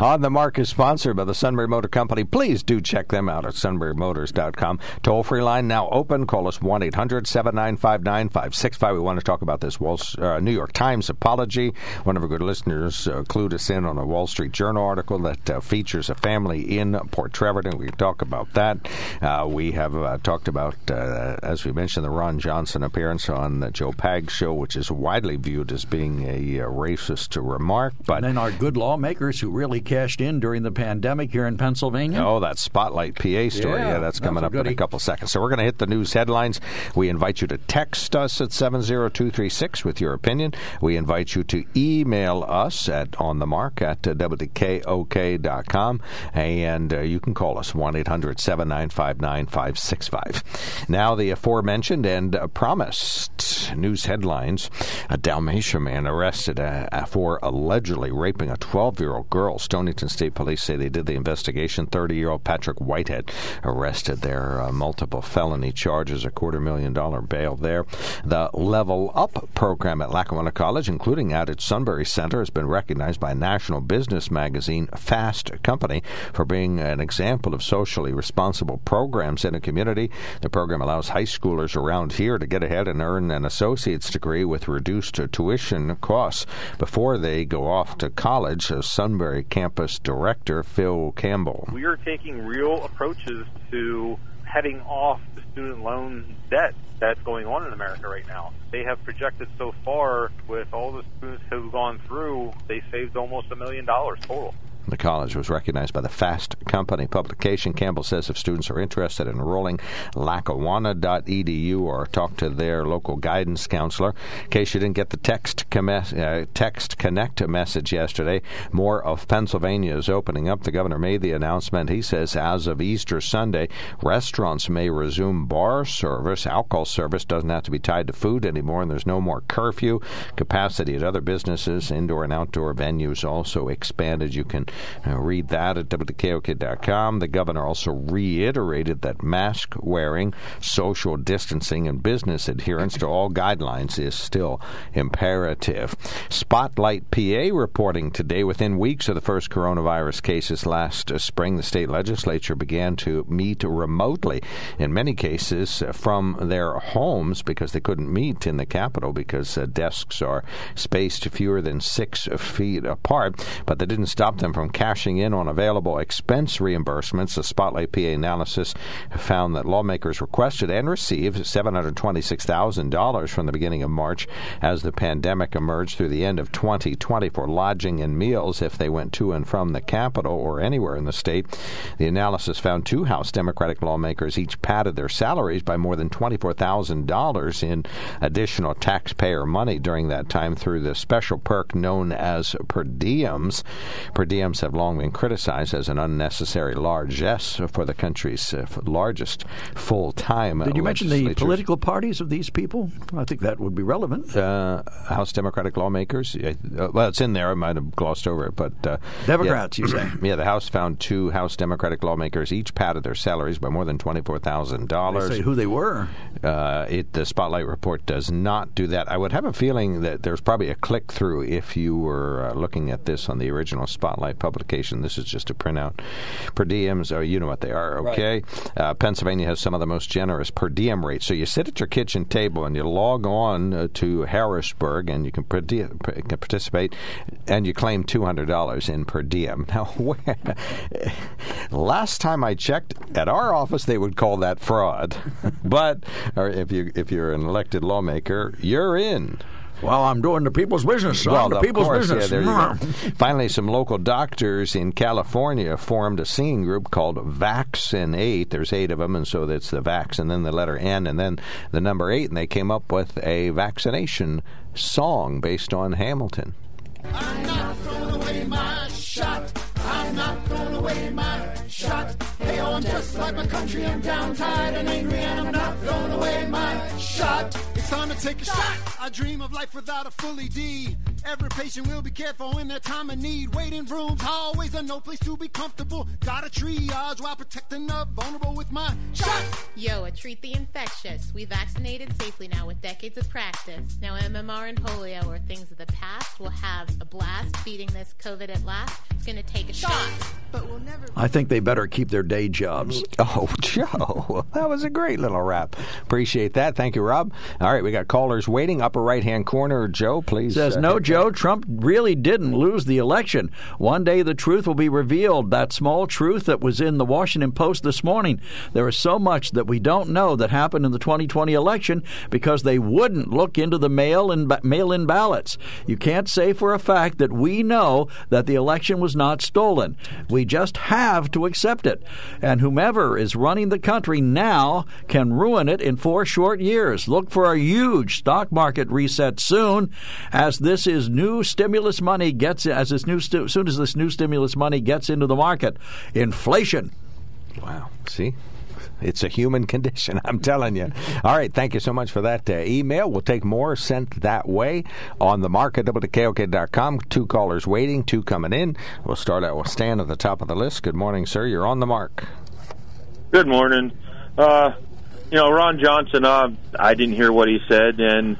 S2: On the Mark is sponsored by the Sunbury Motor Company. Please do check them out at sunburymotors.com. Toll free line now open. Call us 1 800 795 9565. Want to talk about this Wall, uh, New York Times apology. One of our good listeners uh, clued us in on a Wall Street Journal article that uh, features a family in Port Trevorton. We can talk about that. Uh, we have uh, talked about, uh, as we mentioned, the Ron Johnson appearance on the Joe Pag show, which is widely viewed as being a racist remark. But
S3: And then our good lawmakers who really cashed in during the pandemic here in Pennsylvania.
S2: Oh, that Spotlight PA story.
S3: Yeah,
S2: Yeah, that's
S3: that's
S2: coming
S3: a
S2: up in a
S3: goodie.
S2: couple seconds. So we're going to hit the news headlines. We invite you to text us at 70236 with your opinion. We invite you to email us at onthemark at wkok.com. And uh, you can call us 1 800 795 9565. Now, the aforementioned and uh, promised news headlines. A Dalmatia man arrested uh, for allegedly raping a 12 year old girl. Stonington State Police say they did the investigation. 30 year old Patrick Whitehead arrested. There uh, multiple felony charges, a quarter million dollar bail there. The Level Up program at Lackawanna College, including at its Sunbury Center, has been recognized by national business magazine Fast Company for being an example of socially responsible programs in a community. The program allows high schoolers around here to get ahead and earn an associate's degree with reduced tuition costs before they go off to college. Uh, Sunbury campus director Phil Campbell.
S7: We are taking real approaches to heading off the student loan debt that's going on in America right now. They have projected so far with all the students who've gone through, they saved almost a million dollars total.
S2: The college was recognized by the Fast Company publication. Campbell says if students are interested in enrolling, lackawanna.edu or talk to their local guidance counselor. In case you didn't get the text, uh, text connect message yesterday, more of Pennsylvania is opening up. The governor made the announcement. He says as of Easter Sunday, restaurants may resume bar service. Alcohol service doesn't have to be tied to food anymore, and there's no more curfew. Capacity at other businesses, indoor and outdoor venues also expanded. You can uh, read that at WKOK.com. The governor also reiterated that mask wearing, social distancing, and business adherence to all guidelines is still imperative. Spotlight PA reporting today within weeks of the first coronavirus cases last spring, the state legislature began to meet remotely, in many cases from their homes because they couldn't meet in the Capitol because uh, desks are spaced fewer than six feet apart. But that didn't stop them from from cashing in on available expense reimbursements. The Spotlight PA analysis found that lawmakers requested and received $726,000 from the beginning of March as the pandemic emerged through the end of 2020 for lodging and meals if they went to and from the Capitol or anywhere in the state. The analysis found two House Democratic lawmakers each padded their salaries by more than $24,000 in additional taxpayer money during that time through the special perk known as per diems. Per diems have long been criticized as an unnecessary largesse for the country's uh, largest full time.
S3: Did you mention the political parties of these people? I think that would be relevant.
S2: Uh, House Democratic lawmakers. Uh, well, it's in there. I might have glossed over it, but uh,
S3: Democrats,
S2: yeah,
S3: you say? [CLEARS THROAT]
S2: Yeah, the House found two House Democratic lawmakers each padded their salaries by more than twenty four thousand dollars.
S3: Say who they were.
S2: Uh, it the Spotlight report does not do that. I would have a feeling that there's probably a click through if you were uh, looking at this on the original Spotlight publication. This is just a printout. Per diems, oh, you know what they are, okay? Right. Uh, Pennsylvania has some of the most generous per diem rates. So you sit at your kitchen table and you log on uh, to Harrisburg and you can, per diem, can participate and you claim $200 in per diem. [LAUGHS] Now, last time I checked at our office, they would call that fraud. [LAUGHS] but or if you if you're an elected lawmaker, you're in.
S3: Well, I'm doing the people's business. So well, the people's
S2: course,
S3: business.
S2: Yeah, [LAUGHS] Finally, some local doctors in California formed a singing group called Vaccin8. There's eight of them, and so that's the Vax, and then the letter N, and then the number eight, and they came up with a vaccination song based on Hamilton. I'm not throwing away my shot. I'm not throwing away my shot. Hey, oh, I'm just like my country. I'm downtime and angry, and I'm not throwing away my shot. It's time to take a shot. I dream of life without a fully D. Every patient will be careful in their time of need. Waiting rooms, always a no place to be comfortable. Got a triage while protecting the vulnerable with my shot.
S8: Yo, a treat the infectious. We vaccinated safely now with decades of practice. Now MMR and polio are things of the past. We'll have a blast beating this COVID at last. It's going to take a shot.
S3: But we'll never. I think they better keep their day jobs. Mm. [LAUGHS]
S2: Oh, Joe, that was a great little rap. Appreciate that. Thank you, Rob. All right right, we got callers waiting. Upper right hand corner, Joe, please.
S3: Says, uh, no, Joe, Trump really didn't lose the election. One day the truth will be revealed. That small truth that was in the Washington Post this morning. There is so much that we don't know that happened in the 2020 election because they wouldn't look into the mail and mail in ballots. You can't say for a fact that we know that the election was not stolen. We just have to accept it. And whomever is running the country now can ruin it in four short years. Look for a huge stock market reset soon as this is new stimulus money gets as this new stu- soon as this new stimulus money gets into the market. Inflation.
S2: Wow. See? It's a human [LAUGHS] condition, I'm telling you. All right, thank you so much for that uh, email. We'll take more sent that way on the mark at WKOK.com. Two callers waiting, two coming in. We'll start out with Stan at the top of the list. Good morning, sir. You're on the mark.
S9: Good morning. Uh, you know, Ron Johnson, uh, I didn't hear what he said, and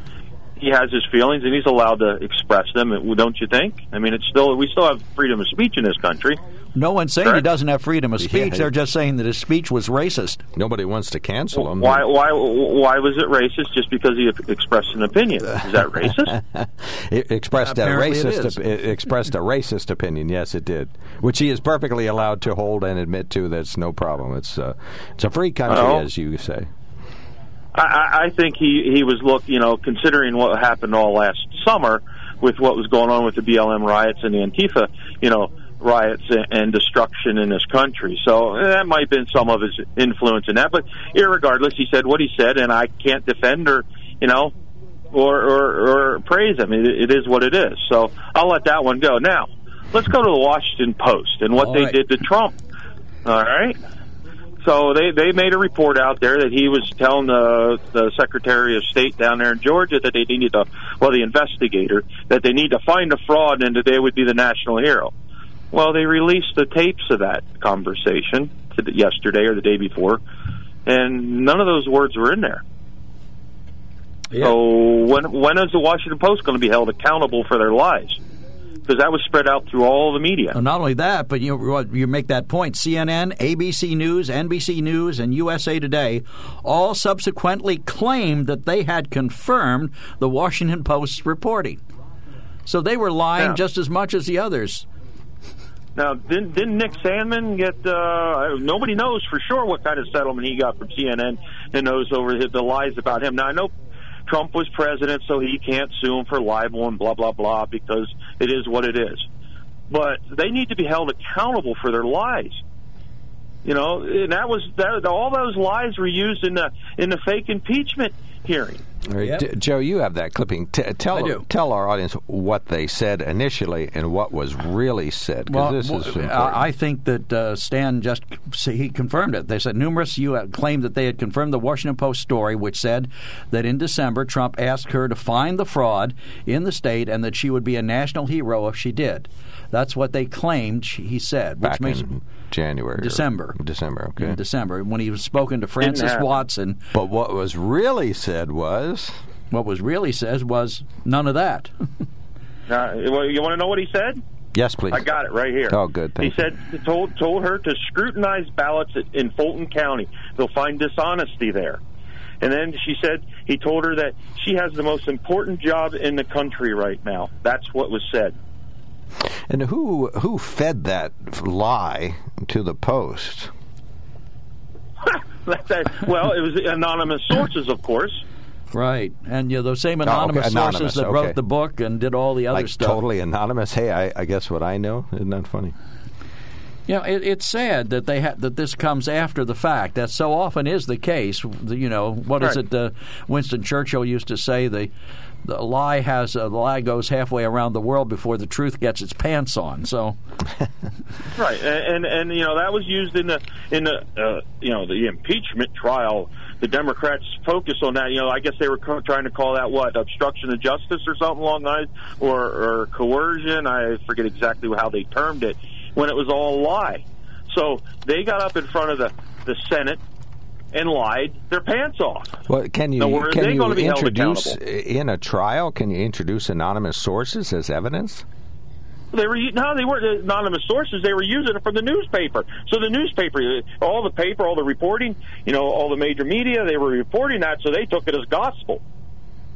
S9: he has his feelings, and he's allowed to express them, don't you think? I mean, it's still we still have freedom of speech in this country.
S3: No one's saying
S9: Correct.
S3: he doesn't have freedom of speech.
S2: Yeah.
S3: They're just saying that his speech was racist.
S2: Nobody wants to cancel him.
S9: Why, why, why was it racist? Just because he expressed an opinion? Is that racist? [LAUGHS]
S2: It expressed a
S3: Apparently it
S2: racist. it expressed a racist opinion. Yes, it did, which he is perfectly allowed to hold and admit to. That's no problem. It's uh, it's a free country,
S9: Well-
S2: as you say.
S9: I- I, I think he he was look, you know, considering what happened all last summer with what was going on with the BLM riots and the Antifa, you know, riots and, and destruction in this country. So eh, that might have been some of his influence in that. But irregardless, he said what he said, and I can't defend or, you know, or or, or praise him. It, it is what it is. So I'll let that one go. Now let's go to the Washington Post and what
S3: All
S9: they
S3: right.
S9: did to Trump. All right. So they they made a report out there that he was telling the the Secretary of State down there in Georgia that they needed to well the investigator that they need to find a fraud and that they would be the national hero. Well, they released the tapes of that conversation to the, yesterday or the day before, and none of those words were in there. So when when is the Washington Post going to be held accountable for their lies? Because that was spread out through all the media.
S3: Well, not only that, but you you make that point. CNN, ABC News, NBC News, and USA Today all subsequently claimed that they had confirmed the Washington Post's reporting. So they were lying
S9: Yeah.
S3: just as much as the others.
S9: Now, didn't, didn't Nick Sandmann get? Uh, nobody knows for sure what kind of settlement he got from CNN and those over the, the lies about him. Now, I know Trump was president, so he can't sue him for libel and blah blah blah because it is what it is. But they need to be held accountable for their lies. You know, and that was that, all those lies were used in the in the fake impeachment hearing.
S2: All right, D- Joe, you have that clipping. T- tell
S3: I do.
S2: tell our audience what they said initially and what was really said.
S3: Well,
S2: this
S3: well,
S2: is important.
S3: I I think that uh, Stan just he confirmed it. They said numerous you claimed that they had confirmed the Washington Post story, which said that in December Trump asked her to find the fraud in the state and that she would be a national hero if she did. That's what they claimed. She, he said, which
S2: back
S3: makes
S2: in January,
S3: December.
S2: December. Okay.
S3: in December when he was spoken to
S9: Frances.
S3: Watson.
S2: but what was really said was
S3: What was really says was none of that. [LAUGHS]
S9: Well, you want to know what he said?
S2: yes, please.
S9: I got it right here.
S2: Oh, good, thank
S9: he said told told her to scrutinize ballots in Fulton County. They'll find dishonesty there. And then she said he told her that she has the most important job in the country right now. That's what was said.
S2: And who who fed that lie to the Post? [LAUGHS]
S9: Well, it was anonymous sources, of course.
S3: Right, and you know, those same
S2: Oh, okay,
S3: anonymous,
S2: anonymous,
S3: sources that
S2: okay.
S3: wrote the book and did all the other
S2: Like
S3: stuff.
S2: totally anonymous. Hey, I, I guess what I know isn't that funny?
S3: You know, it, it's sad that they ha- that this comes after the fact. That so often is the case. You know, what is
S9: Right.
S3: it? Uh, Winston Churchill used to say the the lie has uh, the lie goes halfway around the world before the truth gets its pants on. So
S9: Right, and, and and you know that was used in the in the uh, you know the impeachment trial. The Democrats focused on that. You know, I guess they were co- trying to call that what obstruction of justice or something along lines, or, or coercion. I forget exactly how they termed it. When it was all a lie, so they got up in front of the the Senate and lied their pants off.
S2: Well, can you
S9: Now,
S2: can you
S9: be
S2: introduce in a trial? Can you introduce anonymous sources as evidence?
S9: They were no, they weren't anonymous sources. They were using it from the newspaper. So the newspaper, uh, all the paper, all the reporting, you know, all the major media, they were reporting that, so they took it as gospel.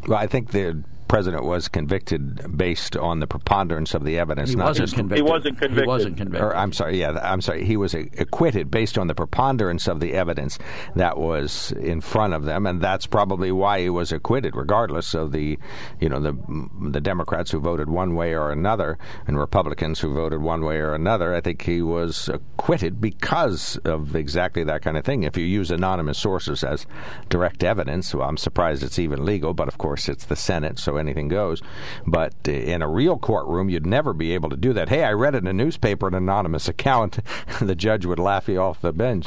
S2: Well, I think the president was convicted based on the preponderance of the evidence.
S3: he
S2: not
S3: wasn't
S2: just,
S3: convicted.
S9: He wasn't convicted.
S3: He wasn't convicted.
S2: Or I'm sorry, yeah, I'm sorry. He was acquitted based on the preponderance of the evidence that was in front of them, and that's probably why he was acquitted, regardless of the, you know, the the Democrats who voted one way or another and Republicans who voted one way or another. I think he was acquitted because of exactly that kind of thing. If you use anonymous sources as direct evidence, well, I'm surprised it's even legal, but of course it's the Senate, so anything goes. But in a real courtroom, you'd never be able to do that. Hey, I read in a newspaper an anonymous account. [LAUGHS] the judge would laugh you off the bench.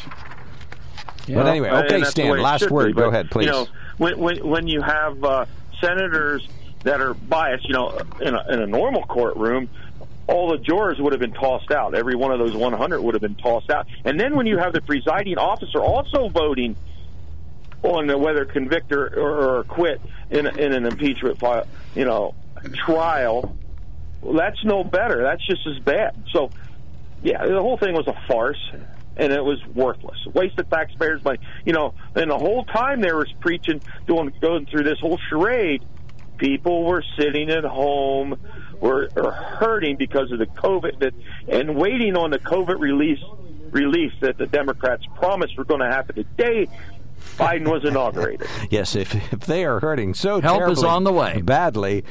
S2: But anyway, okay, Stan, last word.
S9: be.
S2: Go ahead, please.
S9: You know, when when when you have uh, senators that are biased, you know, in a, in a normal courtroom, all the jurors would have been tossed out. Every one of those 100 would have been tossed out. And then when you have the presiding officer also voting on whether convict or, or acquit in, in an impeachment file, you know, trial, well, that's no better. That's just as bad. So, yeah, the whole thing was a farce, and it was worthless. Wasted taxpayers' money. You know, and the whole time they were preaching, doing, going through this whole charade, people were sitting at home, were, were hurting because of the COVID, that, and waiting on the COVID release relief that the Democrats promised were going to happen today. Biden was inaugurated. [LAUGHS]
S2: Yes, if, if they are hurting so
S3: Help is on the way.
S2: badly,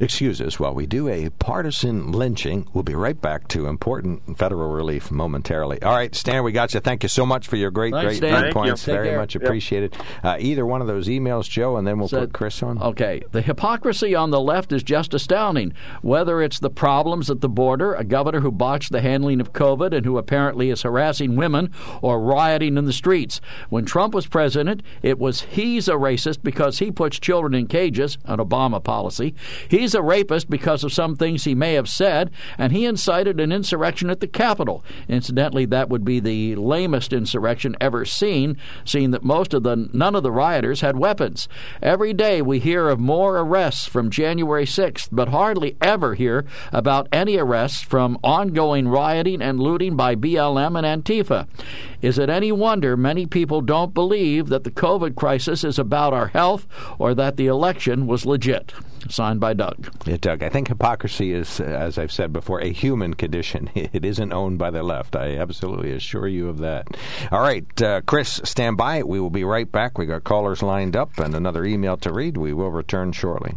S2: excuse us while we do a partisan lynching. We'll be right back to important federal relief momentarily. All right, Stan, we got you. Thank you so much for your great,
S3: Thanks,
S2: great
S3: Stan. Thank
S2: points.
S3: you.
S2: Very
S3: care.
S2: much
S3: Yep.
S2: appreciated. Uh, either one of those emails, Joe, and then we'll put Chris on.
S3: Okay, the hypocrisy on the left is just astounding. Whether it's the problems at the border, a governor who botched the handling of COVID and who apparently is harassing women, or rioting in the streets. When Trump was president, it was he's a racist because he puts children in cages, an Obama policy. He's a rapist because of some things he may have said, and he incited an insurrection at the Capitol. Incidentally, that would be the lamest insurrection ever seen, seeing that most of the none of the rioters had weapons. Every day we hear of more arrests from January 6th, but hardly ever hear about any arrests from ongoing rioting and looting by BLM and Antifa. Is it any wonder many people don't believe that the COVID crisis is about our health or that the election was legit? Signed by Doug.
S2: Yeah, Doug, I think hypocrisy is, as I've said before, a human condition. [LAUGHS] It isn't owned by the left. I absolutely assure you of that. All right, uh, Chris, stand by. We will be right back. We got callers lined up and another email to read. We will return shortly.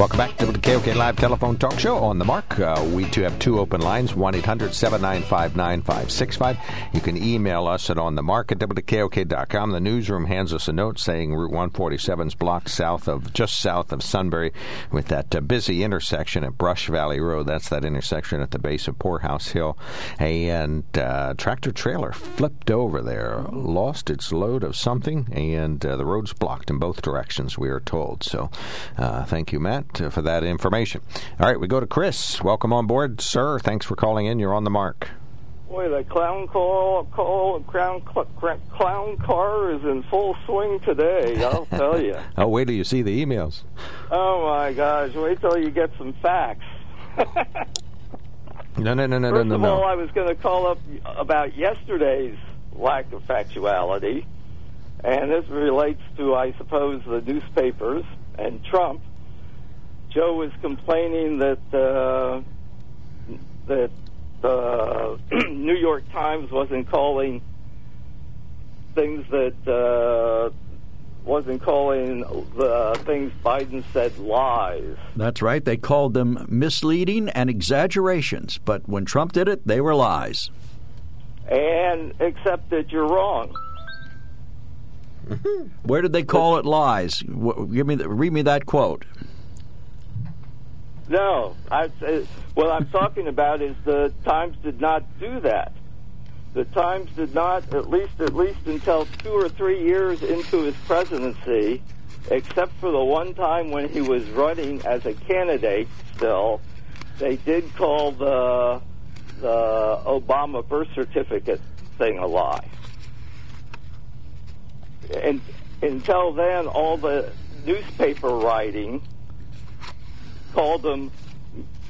S2: Welcome back to the KOK Live Telephone Talk Show on the mark. Uh, we too have two open lines 1 800 795 9565. You can email us at on the mark at WKOK.com. The newsroom hands us a note saying Route 147 is blocked south of, just south of Sunbury with that uh, busy intersection at Brush Valley Road. That's that intersection at the base of Poorhouse Hill. And uh, tractor trailer flipped over there, lost its load of something, and uh, the road's blocked in both directions, we are told. So uh, thank you, Matt uh, for that information. All right, we go to Chris. Welcome on board, sir. Thanks for calling in. You're on the mark.
S10: Boy, the clown call, call, clown, cl- cl- clown car is in full swing today. I'll tell you. [LAUGHS]
S2: Oh, wait till you see the emails.
S10: Oh my gosh! Wait till you get some facts. [LAUGHS]
S2: No, no, no, no,
S10: First
S2: no,
S10: of
S2: no,
S10: all,
S2: no.
S10: I was going to call up about yesterday's lack of factuality, and this relates to, I suppose, the newspapers and Trump. Joe was complaining that uh, that the [CLEARS THROAT] New York Times wasn't calling things that uh, wasn't calling the things Biden said lies.
S3: That's right. They called them misleading and exaggerations, but when Trump did it, they were lies.
S10: And except that you're wrong.
S3: Where did they call it lies? Give me, the, read me that quote.
S10: No, I, uh, what I'm talking about is the Times did not do that. The Times did not, at least at least until two or three years into his presidency, except for the one time when he was running as a candidate still, they did call the the Obama birth certificate thing a lie. And until then, all the newspaper writing called them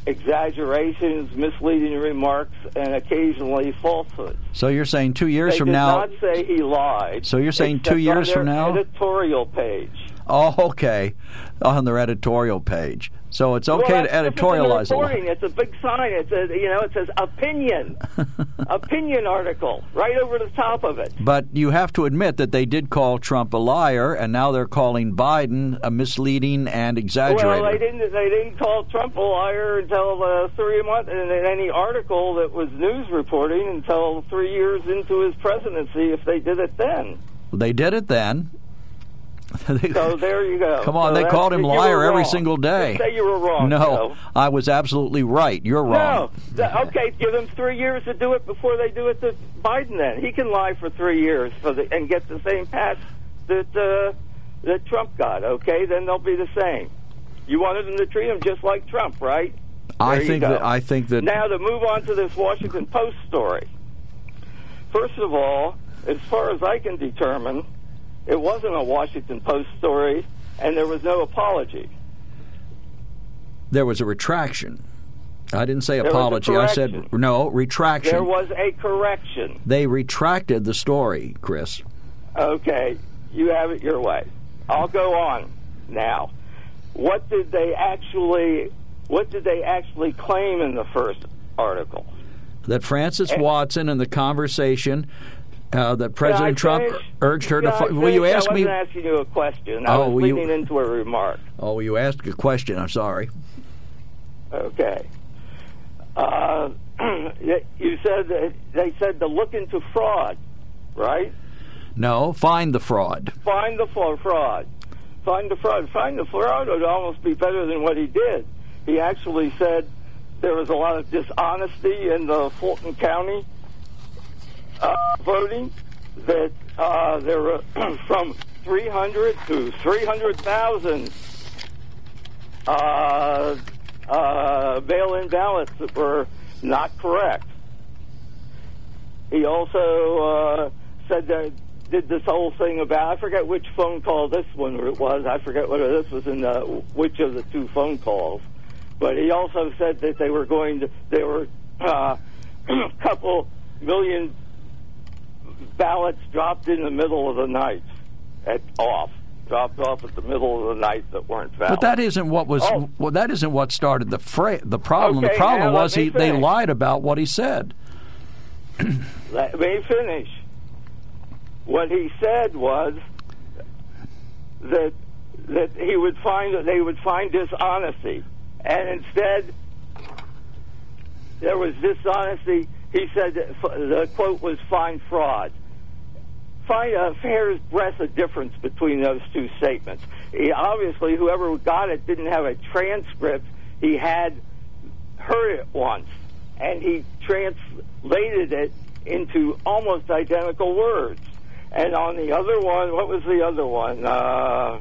S10: exaggerations, misleading remarks, and occasionally falsehoods.
S3: So you're saying two years
S10: they
S3: from now.
S10: not say he lied.
S3: So you're saying two years from now?
S10: editorial page.
S3: Oh, okay. On their editorial page. So it's okay
S10: well,
S3: to editorialize a
S10: reporting. It's a big sign. It says, you know, it says opinion, [LAUGHS] opinion article right over the top of it.
S3: But you have to admit that they did call Trump a liar, and now they're calling Biden a misleading and exaggerated.
S10: Well, they didn't. They didn't call Trump a liar until uh, three months in any article that was news reporting until three years into his presidency. If they did it then,
S3: They did it then. [LAUGHS]
S10: so there you go.
S3: Come on,
S10: So
S3: they called him liar every single day.
S10: Just say you were wrong.
S3: No. I was absolutely right. You're wrong.
S10: No. Okay, give them three years to do it before they do it to Biden. Then he can lie for three years for the, and get the same pass that uh, that Trump got. Okay, then they'll be the same. You wanted them to treat him just like Trump, right?
S3: I
S10: There you
S3: think that I think that
S10: Now to move on to this Washington Post story. First of all, as far as I can determine, it wasn't a Washington Post story, and there was no apology.
S3: there was a retraction. I didn't say
S10: There
S3: apology. I said no retraction.
S10: There was a correction.
S3: they retracted the story, Chris.
S10: Okay, you have it your way. I'll go on now. What did they actually? What did they actually claim in the first article?
S3: That Frances
S10: Eh.
S3: Watson in the conversation uh, that President
S10: I
S3: Trump urged her
S10: Can
S3: to.
S10: I
S3: Fi- will you ask
S10: I
S3: me?
S10: wasn't asking you a question. I
S3: Oh,
S10: was
S3: you-
S10: leading into a remark.
S3: Oh, you asked a question. I'm sorry.
S10: Okay. Uh, [CLEARS THROAT] you said that they said to look into fraud, right?
S3: No, find the fraud.
S10: Find the fraud. Find the fraud. Find the fraud would almost be better than what he did. He actually said there was a lot of dishonesty in the Fulton County uh, voting. That uh, there were [CLEARS THROAT] from 300 to 300,000 uh, uh, mail-in ballots that were not correct. He also uh, said that did this whole thing about I forget which phone call this one was. I forget whether this was in the, which of the two phone calls. But he also said that they were going to they were uh, a [CLEARS THROAT] couple million ballots dropped in the middle of the night at off dropped off at the middle of the night that weren't valid.
S3: But that isn't what was.
S10: Oh.
S3: Well, that isn't what started the fra- the problem.
S10: Okay,
S3: the problem was he they lied about what he said. [CLEARS THROAT]
S10: Let me finish. What he said was that that he would find that they would find dishonesty, and instead there was dishonesty. He said the quote was find fraud. Find a hair's breadth of difference between those two statements. He, obviously, whoever got it didn't have a transcript. He had heard it once, and he translated it into almost identical words. And on the other one, what was the other one? Uh,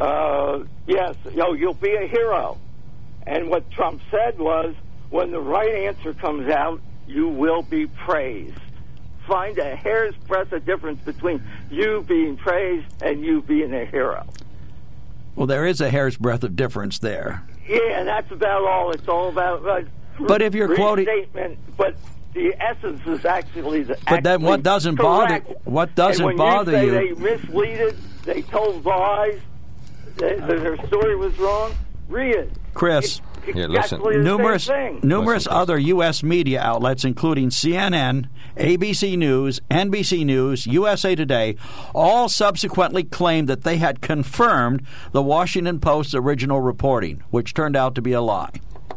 S10: uh, yes, yo, you'll be a hero. And what Trump said was, when the right answer comes out, you will be praised. Find a hair's breadth of difference between you being praised and you being a hero.
S3: Well, there is a hair's breadth of difference there.
S10: Yeah, and that's about all. It's all about. Uh,
S3: But if you're quoting-
S10: but the essence is actually the.
S3: But then what doesn't bother-
S10: correct.
S3: what doesn't
S10: and when
S3: bother
S10: you?
S3: you-
S10: Say they misleaded. They told lies. That that their story was wrong. Read it.
S3: Chris, [LAUGHS]
S2: Here, listen.
S10: the
S3: numerous
S10: same thing.
S3: numerous
S2: Listen,
S3: other U.S. media outlets, including CNN, ABC News, NBC News, USA Today, all subsequently claimed that they had confirmed the Washington Post's original reporting, which turned out to be a lie.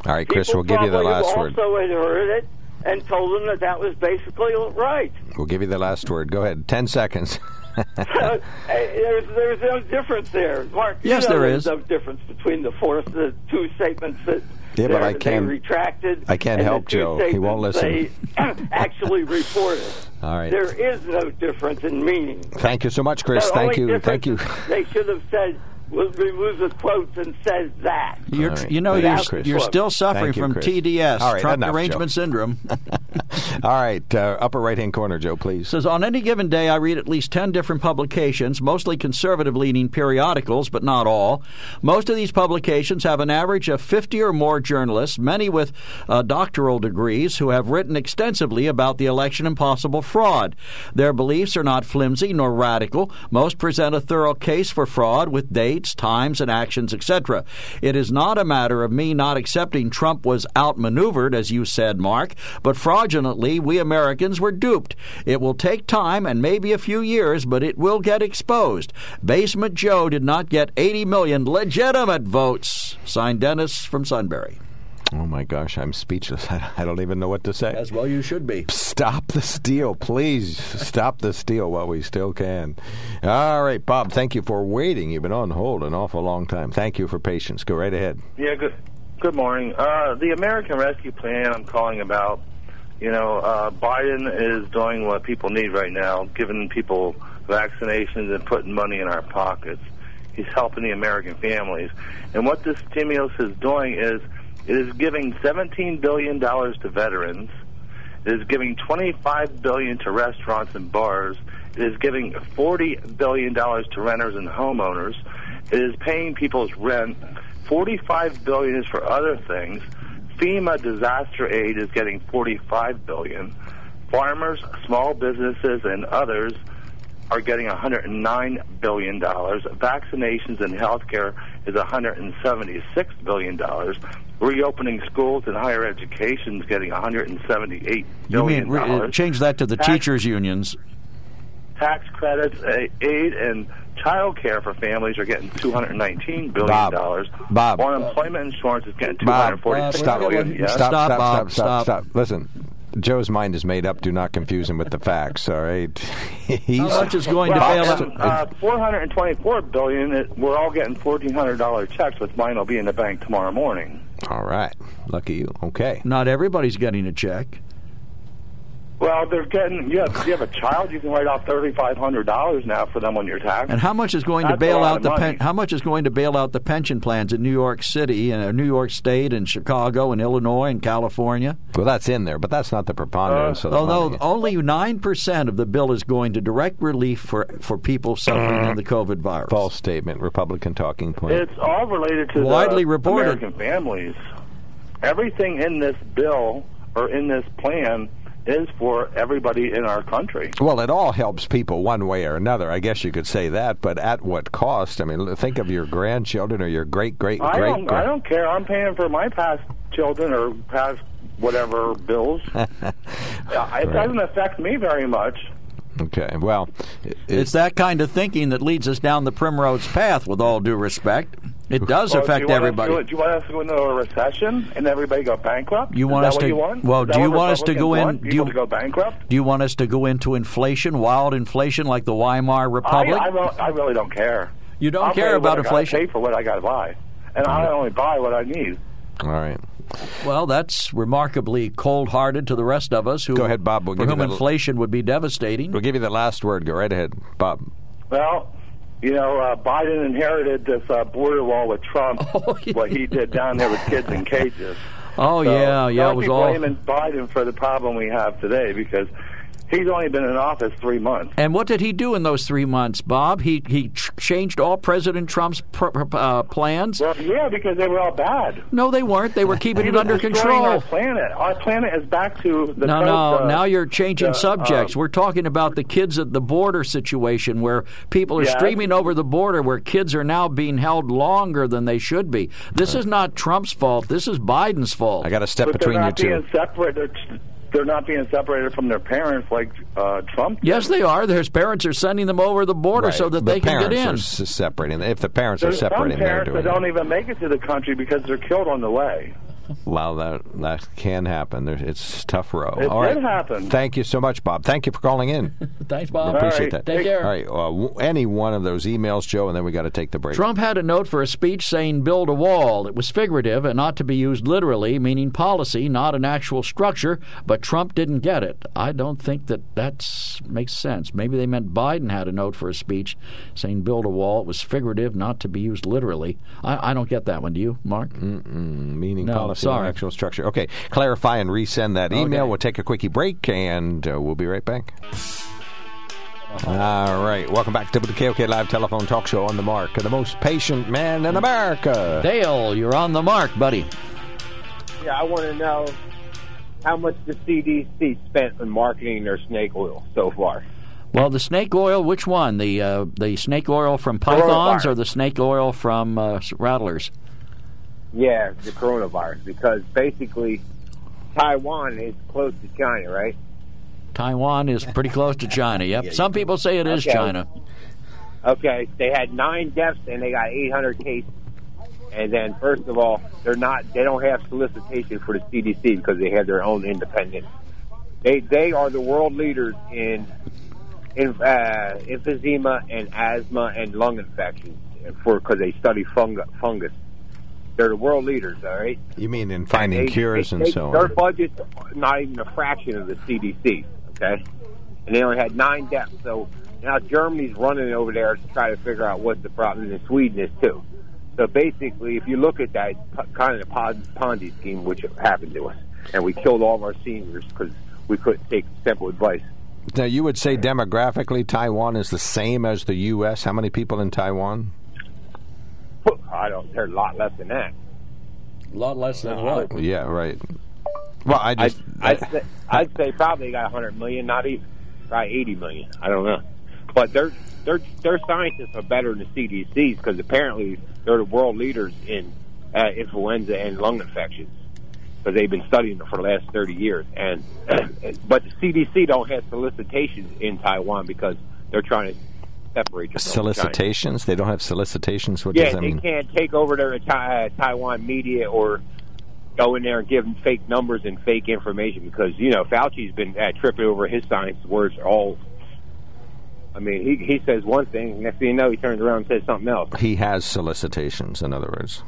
S2: All right, Chris,
S10: People
S2: we'll give you the
S10: probably
S2: last
S10: also
S2: word.
S10: had heard it and told them that that was basically right.
S2: We'll give you the last word. Go ahead. Ten seconds. [LAUGHS]
S10: Hey, [LAUGHS] uh, there's there's no difference there, Mark. you
S3: Yes,
S10: know
S3: there
S10: there's
S3: is.
S10: no difference between the fourth, the two statements that
S2: Yeah, but I can't-
S10: retracted.
S2: I can't help Joe. He won't
S10: listen. [COUGHS] Actually reported. [LAUGHS]
S2: All right.
S10: There is no difference in meaning.
S2: Thank you so much, Chris.
S10: The
S2: Thank you. Thank you.
S10: They should have said, we'll remove the quotes and says that.
S3: You're,
S2: All right.
S3: You know,
S2: Thank
S3: you're,
S2: you, Chris.
S3: you're still suffering
S2: you,
S3: from TDS,
S2: All right,
S3: trunk
S2: enough,
S3: derangement
S2: Joe.
S3: syndrome. [LAUGHS] [LAUGHS]
S2: All right, uh, upper right hand corner, Joe, please.
S3: says on any given day I read at least 10 different publications, mostly conservative leaning periodicals, but not all. Most of these publications have an average of 50 or more journalists, many with uh, doctoral degrees, who have written extensively about the election and possible fraud. Their beliefs are not flimsy nor radical. Most present a thorough case for fraud with dates, times, and actions, etc. It is not a matter of me not accepting Trump was outmaneuvered, as you said, Mark, but fraudulently we Americans were duped. It will take time and maybe a few years, but it will get exposed. Basement Joe did not get 80 million legitimate votes. Signed Dennis from Sunbury.
S2: Oh my gosh, I'm speechless. [LAUGHS] I don't even know what to say.
S3: As well you should be.
S2: Stop the steal, please. Stop the steal while we still can. All right, Bob, thank you for waiting. You've been on hold an awful long time. Thank you for patience. Go right ahead.
S11: Yeah, good. Good morning. Uh, the American Rescue Plan I'm calling about. You know, uh, Biden is doing what people need right now, giving people vaccinations and putting money in our pockets. He's helping the American families. And what this stimulus is doing is it is giving $17 billion to veterans. It is giving 25 billion to restaurants and bars. It is giving $40 billion to renters and homeowners. It is paying people's rent. 45 billion is for other things. FEMA disaster aid is getting 45 billion. Farmers, small businesses, and others are getting $109 billion. Vaccinations and health care is $176 billion. Reopening schools and higher education is getting $178 billion.
S3: You mean re- uh, change that to the
S11: Tax-
S3: teachers' unions?
S11: Tax credits, uh, aid, and child care for families are getting $219 billion.
S2: Bob, Bob.
S11: Unemployment insurance is getting
S2: Bob,
S11: 246
S2: stop.
S11: billion. Yes?
S2: Stop, stop,
S3: Bob,
S2: stop, stop,
S3: stop.
S2: stop. Listen, Joe's mind is made up. Do not confuse him with the facts, all right? [LAUGHS] He's,
S3: How much is going to
S11: Well,
S3: bail out?
S11: and, uh, 424 billion. It, we're all getting $1,400 checks, with mine will be in the bank tomorrow morning.
S2: all right. Lucky you. Okay.
S3: Not everybody's getting a check.
S11: Well, they're getting. You have, you have a child, you can write off $3,500 now for them on your tax.
S3: And how much is going to
S11: That's a
S3: bail out the pen, how much is going to bail out the pension plans in New York City and uh, New York State and Chicago and Illinois and California?
S2: Well, that's in there, but that's not the preponderance of the
S3: Although
S2: money.
S3: only nine percent of the bill is going to direct relief for, for people suffering from the COVID virus.
S2: False statement. Republican talking point.
S11: It's all related to
S3: Widely
S11: the
S3: reported.
S11: American families. Everything in this bill or in this plan is for everybody in our country.
S2: Well, it all helps people one way or another. I guess you could say that, but at what cost? I mean, think of your grandchildren or your great great
S11: I
S2: great.
S11: don't. I don't care. I'm paying for my past children or past whatever bills. [LAUGHS] Yeah, it doesn't affect me very much.
S2: Okay. Well, it,
S3: It's that kind of thinking that leads us down the primrose path. With all due respect, it does
S11: oh, Well,
S3: affect
S11: you want us
S3: everybody.
S11: to- do you want us to go into a recession and everybody go bankrupt?
S3: You
S11: Is
S3: want
S11: that
S3: us
S11: what
S3: to-
S11: You want?
S3: well,
S11: Is
S3: do you want us to go in- do
S11: People
S3: you-
S11: to go bankrupt?
S3: Do you want us to go into inflation, wild inflation like the Weimar Republic?
S11: I, I, don't- I really don't care.
S3: You don't
S11: I'll
S3: care about
S11: what I
S3: inflation?
S11: Pay for what I got to buy, and I only buy what I need.
S2: all right.
S3: Well, that's remarkably cold-hearted to the rest of us who,
S2: Go ahead, Bob. We'll
S3: for
S2: give
S3: whom
S2: the-
S3: inflation would be devastating.
S2: We'll give you the last word. Go right ahead, Bob.
S11: Well, you know, uh, Biden inherited this uh, border wall with Trump. [LAUGHS] What he did down there with kids in cages.
S3: Oh
S11: So,
S3: yeah, yeah, it was all.
S11: blaming Biden for the problem we have today because he's only been in office three months.
S3: And what did he do in those three months, Bob? He he ch- changed all President Trump's pr- pr- uh, plans.
S11: Well, yeah, because they were all bad.
S3: No, they weren't. They were keeping it under
S11: destroying Our
S3: control.
S11: planet. Our planet is back to the.
S3: No,
S11: coast,
S3: no.
S11: uh,
S3: now you're changing
S11: the,
S3: subjects.
S11: um,
S3: We're talking about the kids at the border situation where people are
S11: Yes.
S3: streaming over the border, where kids are now being held longer than they should be. This is not Trump's fault. This is Biden's fault.
S2: I got to step
S11: but
S2: between
S11: they're
S2: you
S11: not
S2: two.
S11: being separated. They're not being separated from their parents like uh, Trump.
S3: Yes, they are. Their parents are sending them over the border
S2: Right.
S3: so that
S2: the
S3: they can get
S2: parents
S3: in.
S2: Are separating. If the parents
S11: There's
S2: are separating,
S11: some parents
S2: doing
S11: that don't even make it to the country because they're killed on the way.
S2: Wow, that that can happen. There, it's a tough row.
S12: It
S2: All
S12: did
S2: right.
S12: happen.
S2: Thank you so much, Bob. Thank you for calling in. [LAUGHS]
S3: Thanks, Bob.
S2: Appreciate
S12: right.
S2: that.
S3: Take care.
S2: All right. Uh, w- any one of those emails, Joe, and then we got to take the break.
S3: Trump had a note for a speech saying build a wall. It was figurative and not to be used literally, meaning policy, not an actual structure, but Trump didn't get it. I don't think that that makes sense. Maybe they meant Biden had a note for a speech saying build a wall. It was figurative, not to be used literally. I, I don't get that one. Do you, Mark?
S2: Mm, meaning
S3: No,
S2: policy,
S3: sorry.
S2: not actual structure. Okay, clarify and resend that email.
S3: Okay.
S2: We'll take a quickie break, and uh, we'll be right back. All right, welcome back to the KOK Live Telephone Talk Show on the Mark, the most patient man in America.
S3: Dale, you're on the mark, buddy.
S13: Yeah, I want to know how much the CDC spent on marketing their snake oil so far.
S3: Well, the snake oil, which one? The uh, the snake oil from pythons or the snake oil from uh, rattlers?
S13: Yeah, the coronavirus, because basically Taiwan is close to China, right?
S3: Taiwan is pretty close to China. Yep. [LAUGHS] Some people say it is
S13: Okay.
S3: China.
S13: Okay, they had nine deaths and they got 800 cases. And then, first of all, they're not. They don't have solicitation for the CDC because they have their own independent. They they are the world leaders in in uh, emphysema and asthma and lung infections for because they study fungus. Fungus. They're the world leaders. All right.
S2: You mean in finding
S13: They-
S2: cures
S13: they-
S2: and
S13: they-
S2: so
S13: Their
S2: on?
S13: Their budget's not even a fraction of the CDC. Okay, and they only had nine deaths. So now Germany's running over there to try to figure out what the problem, and Sweden is too. So basically, if you look at that kind of Pon- Ponzi scheme, which happened to us, and we killed all of our seniors because we couldn't take simple advice.
S2: Now, you would say demographically, Taiwan is the same as the U.S. How many people in Taiwan?
S13: I don't. There's a lot less than that.
S3: A lot less than
S13: what?
S2: Yeah, right. Well, I just
S13: I'd, I'd, say, I'd say probably got a 100 million, not even probably 80 million. I don't know, but their their their scientists are better than the CDC's because apparently they're the world leaders in uh, influenza and lung infections because they've been studying it for the last 30 years. And [CLEARS THROAT] but the CDC don't have solicitations in Taiwan because they're trying to separate themselves from China.
S2: solicitations. They don't have solicitations. What
S13: Yeah, they
S2: mean?
S13: can't take over their uh, Taiwan media or go in there and give them fake numbers and fake information because you know Fauci's been uh, tripping over his science words all. I mean, he he says one thing, next thing you know, he turns around and says something else.
S2: He has solicitations. In other words,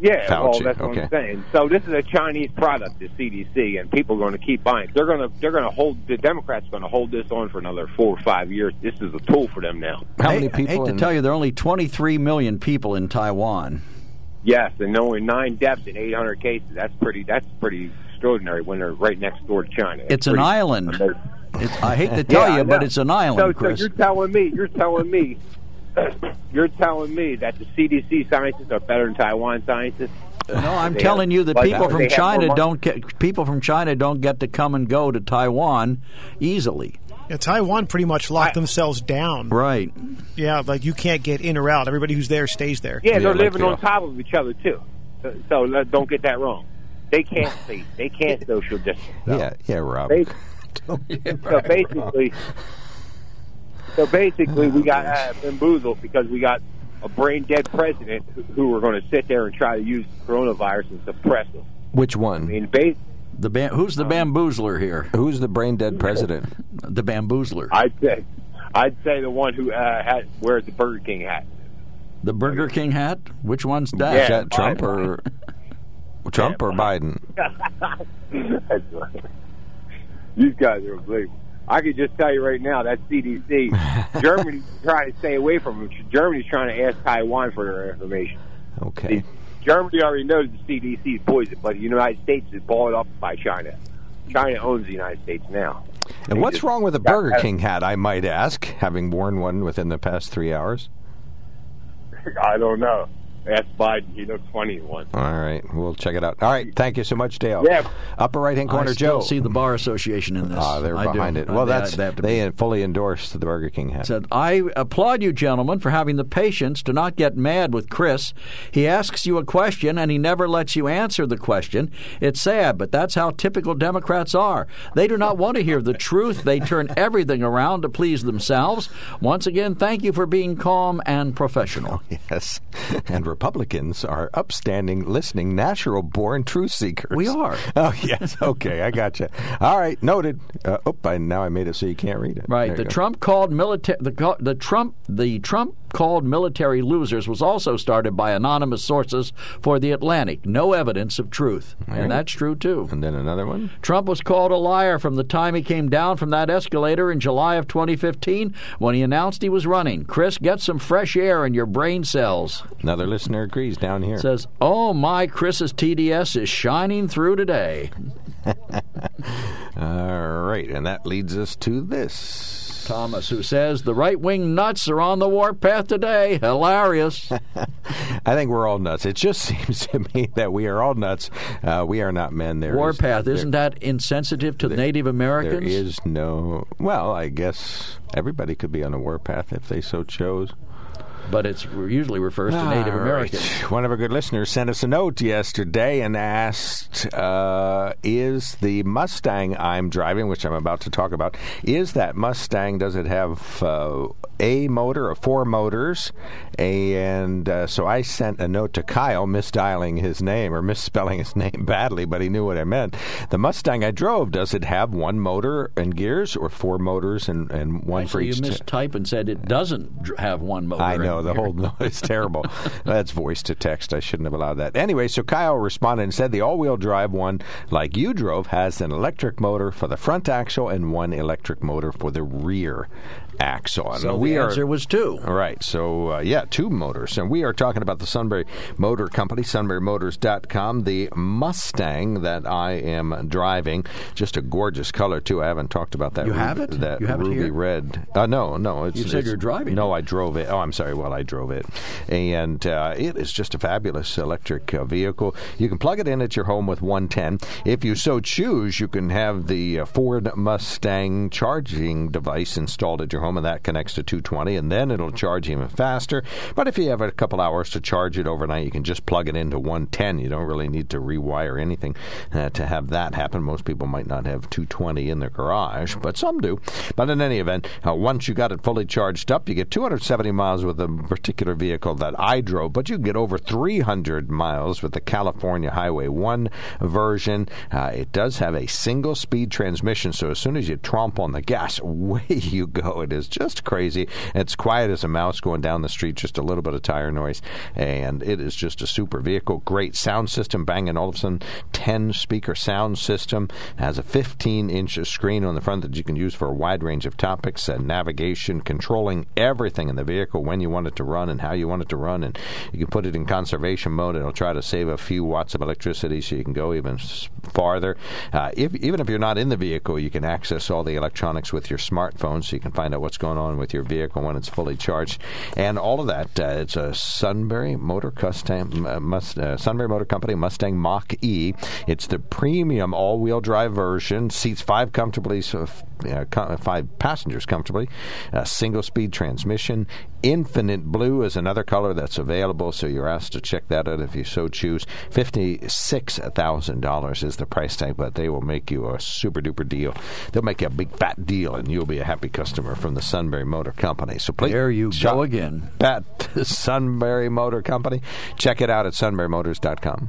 S13: Yeah, well,
S2: Fauci,
S13: that's what
S2: okay.
S13: I'm saying. So this is a Chinese product, the CDC, and people are going to keep buying. They're going to they're going to hold the Democrats are going to hold this on for another four or five years. This is a tool for them now.
S2: how
S3: I
S2: many
S3: hate- I hate
S2: people?
S3: to tell you, there are only 23 million people in Taiwan.
S13: Yes, and only nine deaths and 800 cases. That's pretty. That's pretty extraordinary when they're right next door to China.
S3: It's an island. It's, I hate to [LAUGHS] tell
S13: Yeah,
S3: you, but it's an island,
S13: so,
S3: Chris.
S13: So you're telling me, you're telling me, Uh, you're telling me that the CDC scientists are better than Taiwan scientists.
S3: No, I'm
S13: They
S3: telling
S13: have-
S3: you that people from China don't get people from China don't get to come and go to Taiwan easily.
S14: Yeah, Taiwan pretty much locked themselves down.
S3: Right.
S14: Yeah, like you can't get in or out. Everybody who's there stays there.
S13: Yeah, they're
S2: like
S13: living
S2: they
S13: on
S2: are.
S13: top of each other too. So, so uh, don't get that wrong. They can't see. They can't social distance.
S2: Yeah, yeah, Rob.
S13: They, [LAUGHS] so basically, so basically, we got uh, bamboozled because we got a brain dead president who, who were going to sit there and try to use coronavirus and suppress them.
S2: Which one?
S13: I
S2: one?
S13: mean, bas-
S3: The ba- who's the bamboozler here?
S2: Who's the brain dead president?
S3: The bamboozler.
S13: I'd say, I'd say the one who uh, had wears the Burger King hat.
S3: The Burger King hat. Which one's
S2: Is
S3: that?
S2: that Trump or Trump or Biden? [LAUGHS]
S13: That's right. These guys are unbelievable. I could just tell you right now that CDC, [LAUGHS] Germany's trying to stay away from them. Germany's trying to ask Taiwan for their information.
S2: Okay.
S13: Germany already knows the CDC is poison, but the United States is bought up by China. China owns the United States now.
S2: And what's wrong with a Burger King hat? I might ask, having worn one within the past three hours. [LAUGHS]
S13: I don't know. Ask Biden. He looks funny in one.
S2: All right, we'll check it out. All right, thank you so much, Dale.
S13: Yeah.
S2: Upper right hand corner,
S3: I still
S2: Joe.
S3: see the bar association in this.
S2: Ah, they're
S3: I do.
S2: behind it.
S3: Uh,
S2: Well,
S3: they-
S2: that's
S3: they
S2: they, fully endorse the Burger King hat.
S3: said, I applaud you, gentlemen, for having the patience to not get mad with Chris. He asks you a question and he never lets you answer the question. It's sad, but that's how typical Democrats are. They do not want to hear the truth. They turn everything around to please themselves. Once again, thank you for being calm and professional. [LAUGHS]
S2: Yes, and Republicans are upstanding, listening, natural born truth seekers.
S3: We are. [LAUGHS]
S2: Oh, yes. Okay, I got you. All right, noted. Uh, oh, I, now I made it so you can't read it.
S3: Right.
S2: There
S3: The. Trump called military the, the Trump the Trump called military losers was also started by anonymous sources for the Atlantic. No evidence of truth.
S2: Right.
S3: And that's true too.
S2: And then another one.
S3: Trump was called a liar from the time he came down from that escalator in July of 2015 when he announced he was running. Chris, get some fresh air in your brain cells.
S2: Another listener agrees down here.
S3: Says, "Oh my, Chris's TDS is shining through today." [LAUGHS]
S2: All right, and that leads us to this.
S3: Thomas, who says the right wing nuts are on the warpath today. Hilarious. [LAUGHS]
S2: I think we're all nuts. It just [LAUGHS] seems to me that we are all nuts. Uh, we are not men. There
S3: warpath,
S2: is,
S3: not that insensitive to Native Americans?
S2: is no. Well, I guess everybody could be on a warpath if they so chose.
S3: But it's usually refers to Native
S2: All
S3: Americans.
S2: right. One of our good listeners sent us a note yesterday and asked, uh, "Is the Mustang I'm driving, which I'm about to talk about, is that Mustang? Does it have uh, a motor or four motors?" And uh, so I sent a note to Kyle, misdialing his name or misspelling his [LAUGHS] name badly, but he knew what I meant. The Mustang I drove, does it have one motor and gears, or four motors and, and one for
S3: you
S2: each? t-
S3: and said it doesn't have one motor.
S2: I know
S3: in
S2: the whole noise [LAUGHS] terrible. That's voice to text. I shouldn't have allowed that. Anyway, so Kyle responded and said the all-wheel drive one, like you drove, has an electric motor for the front axle and one electric motor for the rear axle. And
S3: So
S2: we
S3: the
S2: are
S3: answer was two.
S2: all right. So, uh, yeah, two motors. And we are talking about the Sunbury Motor Company, sunburymotors.com, the Mustang that I am driving. Just a gorgeous color, too. I haven't talked about that.
S3: You
S2: ruby,
S3: have it?
S2: That
S3: You have it
S2: ruby
S3: here?
S2: red. Uh, no, no. It's,
S3: You said
S2: it's-
S3: you're driving
S2: No, I drove it. Oh, I'm sorry. Well, I drove it. And uh, it is just a fabulous electric uh, vehicle. You can plug it in at your home with 110. If you so choose, you can have the uh, Ford Mustang charging device installed at your home, and that connects to 220, and then it'll charge even faster. But if you have a couple hours to charge it overnight, you can just plug it into 110. You don't really need to rewire anything uh, to have that happen. Most people might not have 220 in their garage, but some do. But in any event, uh, once you got it fully charged up, you get 270 miles with a particular vehicle that I drove, but you get over 300 miles with the California Highway 1 version. Uh, it does have a single speed transmission, so as soon as you tromp on the gas, [LAUGHS] away you go. It is just crazy. It's quiet as a mouse going down the street, just a little bit of tire noise, and it is just a super vehicle. Great sound system, banging Bang & Olufsen 10 speaker sound system. Has a 15 inch screen on the front that you can use for a wide range of topics, uh, navigation, controlling everything in the vehicle when you want it to run and how you want it to run, and you can put it in conservation mode. It'll try to save a few watts of electricity so you can go even farther. Uh, if, even if you're not in the vehicle, you can access all the electronics with your smartphone so you can find out what's going on with your vehicle when it's fully charged. And all of that, uh, it's a Sunbury Motor Custom, uh, Must, uh, Sunbury Motor Company Mustang Mach E. It's the premium all wheel drive version, seats five comfortably, so f- five passengers comfortably, a single speed transmission. Infinite Blue is another color that's available, so you're asked to check that out if you so choose. $56,000 is the price tag, but they will make you a super duper deal. They'll make you a big fat deal, and you'll be a happy customer from the Sunbury Motor Company. So please,
S3: There you go again.
S2: At [LAUGHS] Sunbury Motor Company. Check it out at sunburymotors.com.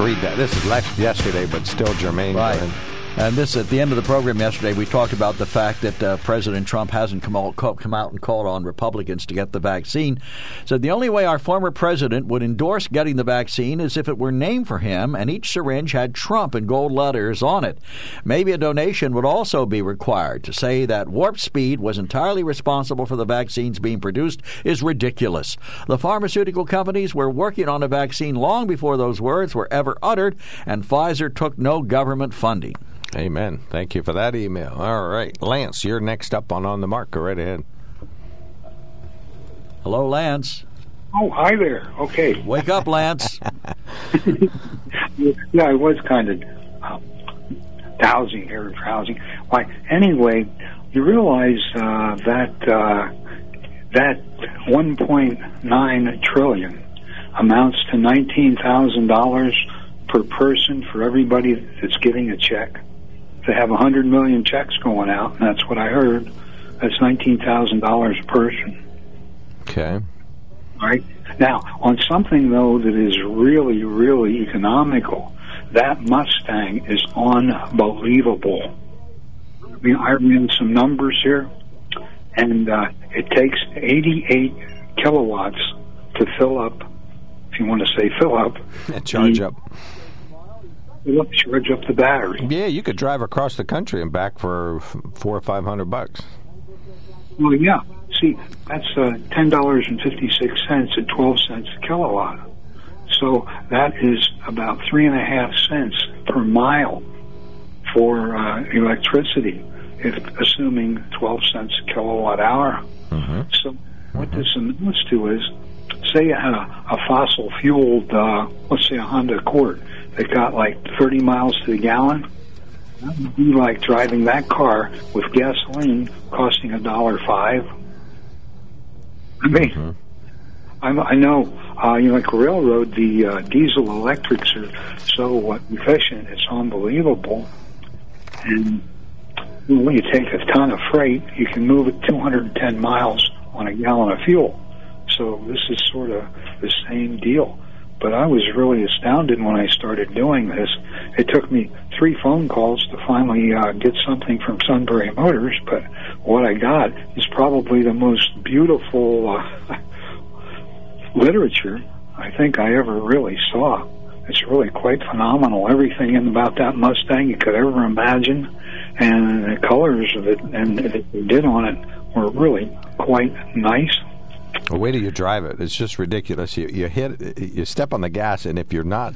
S2: Read that. This is left yesterday, but still germane.
S3: Right. And this, at the end of the program yesterday, we talked about the fact that uh, President Trump hasn't come out, come out and called on Republicans to get the vaccine. Said the only way our former president would endorse getting the vaccine is if it were named for him and each syringe had Trump in gold letters on it. Maybe a donation would also be required. To say that Warp Speed was entirely responsible for the vaccines being produced is ridiculous. The pharmaceutical companies were working on a vaccine long before those words were ever uttered, and Pfizer took no government funding.
S2: Amen. Thank you for that email. All right. Lance, you're next up on On the Mark. Go right ahead.
S3: Hello, Lance.
S12: Oh, hi there. Okay.
S3: Wake up, Lance. [LAUGHS]
S12: yeah, I was kind of uh, drowsy here, drowsy. Why? Anyway, you realize uh, that uh, that 1.9 trillion amounts to nineteen thousand dollars per person for everybody that's getting a check to have a hundred million checks going out, and that's what I heard. That's nineteen thousand dollars a person.
S2: Okay.
S12: Right now, on something though that is really, really economical, that Mustang is unbelievable. I mean, I ran some numbers here, and uh, it takes 88 kilowatts to fill up. If you want to say fill up, [LAUGHS]
S2: charge
S12: the,
S2: up.
S12: Fill up, charge up the battery.
S2: Yeah, you could drive across the country and back for four or five hundred bucks.
S12: Well, yeah. See, that's uh, ten dollars and fifty six cents at twelve cents a kilowatt. So that is about three and a half cents per mile for uh, electricity, if assuming twelve cents a kilowatt hour.
S2: Mm-hmm.
S12: So what this amounts to is, say you had a, a fossil fueled, uh, let's say a Honda Accord that got like thirty miles to the gallon. That would be like driving that car with gasoline costing a dollar five. I mean, I, I know, uh, you know, like railroad, the uh, diesel electrics are so efficient, it's unbelievable. And when you take a ton of freight, you can move it 210 miles on a gallon of fuel. So this is sort of the same deal. But I was really astounded when I started doing this. It took me three phone calls to finally uh, get something from Sunbury Motors, but what I got is probably the most beautiful uh, [LAUGHS] literature I think I ever really saw. It's really quite phenomenal. Everything in about that Mustang you could ever imagine, and the colors it and that they did on it were really quite nice.
S2: The way do you drive it? It's just ridiculous. You you hit, you step on the gas, and if you're not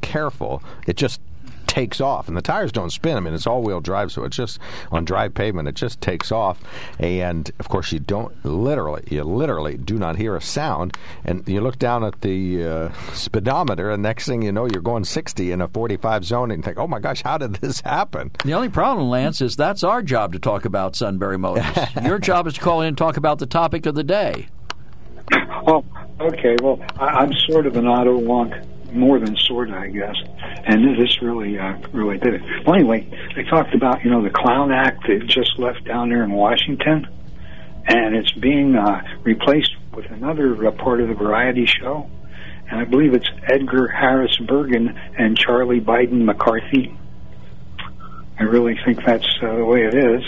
S2: careful, it just takes off, and the tires don't spin. I mean, it's all-wheel drive, so it's just on dry pavement. It just takes off, and of course, you don't literally, you literally do not hear a sound. And you look down at the uh, speedometer, and next thing you know, you're going 60 in a 45 zone, and you think, "Oh my gosh, how did this happen?"
S3: The only problem, Lance, is that's our job to talk about Sunbury Motors. [LAUGHS] Your job is to call in and talk about the topic of the day. [LAUGHS]
S12: Oh, okay. Well, I, I'm sort of an auto wonk, more than sort I guess. And this really, uh, really did it. Well, anyway, they talked about you know the Clown Act that just left down there in Washington, and it's being uh, replaced with another uh, part of the variety show, and I believe it's Edgar Harris Bergen and Charlie Biden McCarthy. I really think that's uh, the way it is.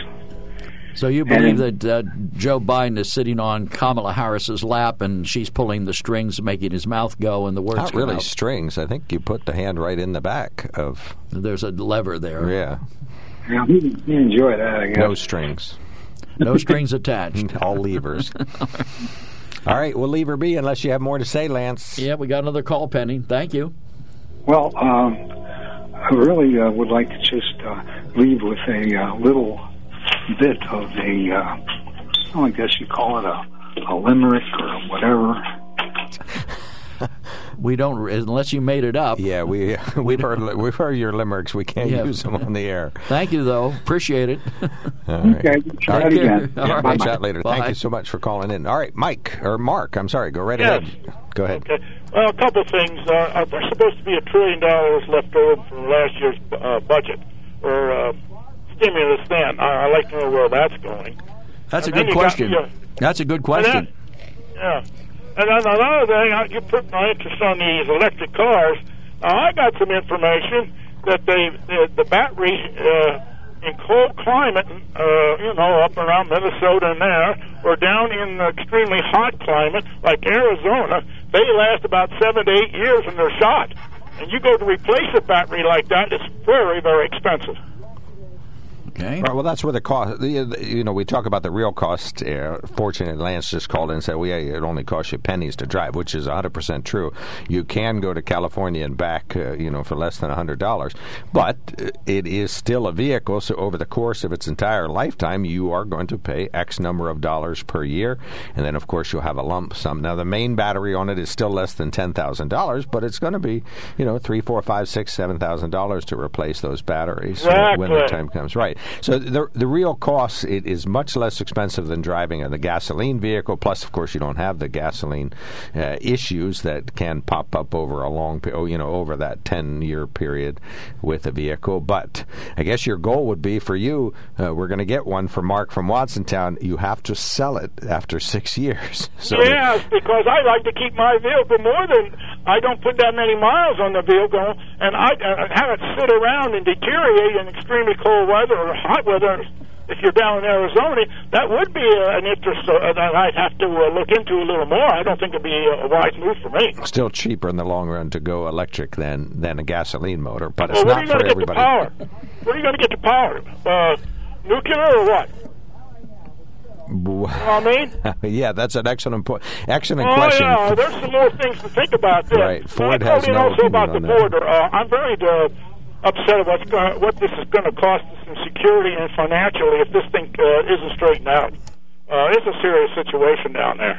S3: So you believe that uh, Joe Biden is sitting on Kamala Harris's lap and she's pulling the strings, making his mouth go, and the words
S2: Not really
S3: out?
S2: strings. I think you put the hand right in the back of.
S3: There's a lever there.
S2: Yeah.
S12: Yeah, we, we enjoy that. I guess.
S2: No strings.
S3: No strings attached. [LAUGHS]
S2: All levers. All right, we'll leave her be unless you have more to say, Lance.
S3: Yeah, we got another call pending. Thank you.
S12: Well, um, I really uh, would like to just uh, leave with a uh, little bit of a, uh, I guess you call it a, a limerick or whatever. [LAUGHS]
S3: We don't unless you made it up.
S2: Yeah, we [LAUGHS] we've heard we've heard your limericks. We can't
S3: Yeah.
S2: use them on the air.
S3: Thank you, though. Appreciate it. [LAUGHS]
S2: All right.
S12: Okay, try
S2: All
S12: it again.
S3: All
S2: Yeah,
S3: right.
S2: we'll chat later. Thank you so much for calling in. All right, Mike or Mark. I'm sorry. Go right
S15: Yes.
S2: ahead. Go ahead.
S15: Okay. Well, a couple of things. Uh, uh, there's supposed to be a trillion dollars left over from last year's uh, budget or uh, stimulus. Then I, I'd like to know where that's going.
S3: That's a
S15: And then
S3: good
S15: you got-
S3: question.
S15: yeah.
S3: That's a good question.
S15: then- yeah. And then another thing, I- you put my interest on these electric cars. Uh, I got some information that they the, the battery uh, in cold climate, uh, you know, up around Minnesota and there, or down in extremely hot climate like Arizona, they last about seven to eight years and they're shot. And you go to replace a battery like that, it's very, very expensive.
S3: Okay.
S2: Right, well, that's where the cost. the- You know, we talk about the real cost. Uh, fortunately, Lance just called in and said, "Well, yeah, it only costs you pennies to drive," which is 100 percent true. You can go to California and back, uh, you know, for less than hundred dollars, but uh, it is still a vehicle. So over the course of its entire lifetime, you are going to pay X number of dollars per year, and then of course you'll have a lump sum. Now, the main battery on it is still less than ten thousand dollars, but it's going to be, you know, three, four, five, six, seven thousand dollars to replace those batteries uh, when the time comes. Right. So the the real cost it is much less expensive than driving a gasoline vehicle. Plus, of course, you don't have the gasoline uh, issues that can pop up over a long, oh, you know, over that ten year period with a vehicle. But I guess your goal would be for you. Uh, we're going to get one for Mark from Watsontown. You have to sell it after six years. [LAUGHS] So
S15: yes, because I like to keep my vehicle more than I don't put that many miles on the vehicle, and I uh, have it sit around and deteriorate in extremely cold weather or hot weather. If you're down in Arizona, that would be uh, an interest uh, that I'd have to uh, look into a little more. I don't think it'd be a wise move for me.
S2: Still cheaper in the long run to go electric than than a gasoline motor, but
S15: Well,
S2: it's
S15: are
S2: not
S15: you going
S2: for
S15: to get the
S2: everybody.
S15: power? Where are you going to get the power? Uh, nuclear or what? You know what I mean? [LAUGHS]
S2: yeah, that's an excellent point. Excellent
S15: oh
S2: question.
S15: yeah, there's some more things to think about there.
S2: Right, Ford has no
S15: also about the border. Uh, I'm very uh, upset about going, what this is going to cost us in security and financially if this thing uh, isn't straightened out. Uh, it's a serious situation down there.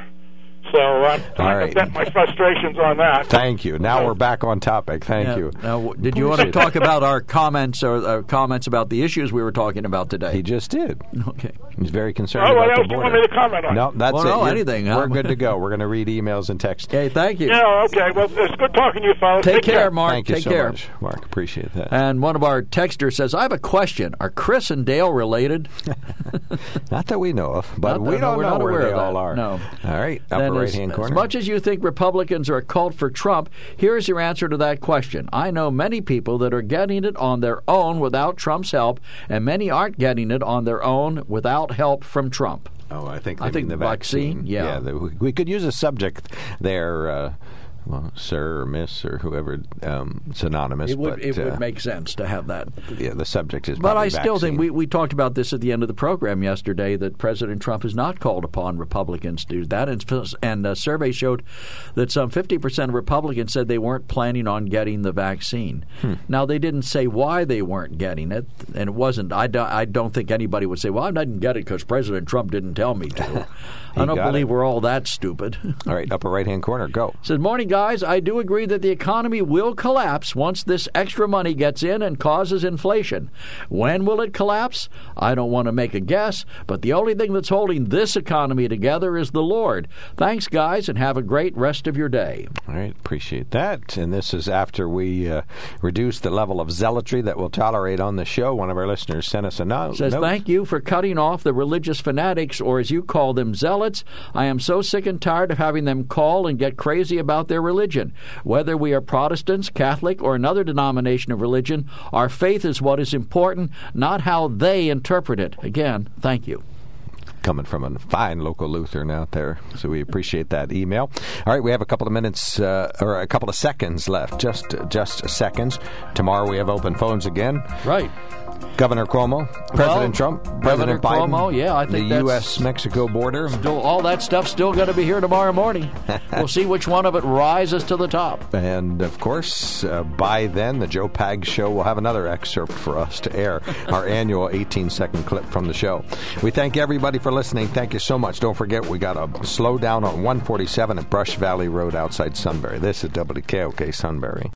S15: So I'm trying
S2: right.
S15: vent my frustrations on that.
S2: Thank you. Now we're back on topic. Thank
S3: Yeah.
S2: you.
S3: Now, did you want to talk about our comments or uh, comments about the issues we were talking about today?
S2: He just did.
S3: Okay.
S2: He's very concerned
S15: Oh, what
S2: about
S15: else
S2: the
S15: do you
S2: border.
S15: want me to comment on?
S2: No, that's
S3: Well,
S2: it.
S3: no,
S2: You're-
S3: anything,
S2: We're good to go. We're going to read emails and text.
S3: Okay, thank you.
S15: Yeah, okay. Well, it's good talking to you, fellas.
S3: Take care, Mark.
S2: Thank you
S3: Take
S2: so
S3: care.
S2: much, Mark. Appreciate that.
S3: And one of our texters says, I have a question. Are Chris and Dale related? [LAUGHS]
S2: Not that we know of, but
S3: Not
S2: we don't
S3: we're
S2: know where they all are.
S3: No.
S2: All right.
S3: Then
S2: Upper
S3: as-
S2: right hand
S3: As much as you think Republicans are a cult for Trump, here's your answer to that question. I know many people that are getting it on their own without Trump's help, and many aren't getting it on their own without help from Trump.
S2: Oh, I think
S3: I think
S2: the
S3: the vaccine,
S2: vaccine.
S3: yeah.
S2: the, we, we could use a subject there, uh, well, sir or miss or whoever, um, synonymous.
S3: It would
S2: but,
S3: it
S2: uh,
S3: would make sense to have that.
S2: Yeah, the subject is.
S3: But I still think we, we talked about this at the end of the program yesterday that President Trump has not called upon Republicans to do that. And, and a survey showed that some 50% of Republicans said they weren't planning on getting the vaccine.
S2: Hmm.
S3: Now, they didn't say why they weren't getting it. And it wasn't, I, do, I don't think anybody would say, well, I didn't get it because President Trump didn't tell me to. [LAUGHS] I don't believe
S2: it.
S3: we're all that stupid.
S2: All right, upper right hand corner, go.
S3: Says, Morning, guys. I do agree that the economy will collapse once this extra money gets in and causes inflation. When will it collapse? I don't want to make a guess, but the only thing that's holding this economy together is the Lord. Thanks, guys, and have a great rest of your day.
S2: All right, appreciate that. And this is after we uh, reduced the level of zealotry that we'll tolerate on the show. One of our listeners sent us a note.
S3: Says,
S2: note.
S3: thank you for cutting off the religious fanatics, or as you call them, zealots. I am so sick and tired of having them call and get crazy about their religion. Whether we are Protestants, Catholic, or another denomination of religion, our faith is what is important, not how they interpret it. Again, thank you.
S2: coming from a fine local Lutheran out there. So we appreciate that email. All right, we have a couple of minutes uh, or a couple of seconds left. Just just seconds. Tomorrow we have open phones again.
S3: Right.
S2: Governor Cuomo, President Trump,
S3: Governor
S2: President Biden,
S3: Cuomo, yeah, I think
S2: the U.S. Mexico border.
S3: Still, all that stuff's still going to be here tomorrow morning. [LAUGHS] we'll see which one of it rises to the top.
S2: And of course, uh, by then, the Joe Pags Show will have another excerpt for us to air, our [LAUGHS] annual 18 second clip from the show. We thank everybody for listening. Thank you so much. Don't forget, we got a slow down on 147 at Brush Valley Road outside Sunbury. This is WKOK Sunbury.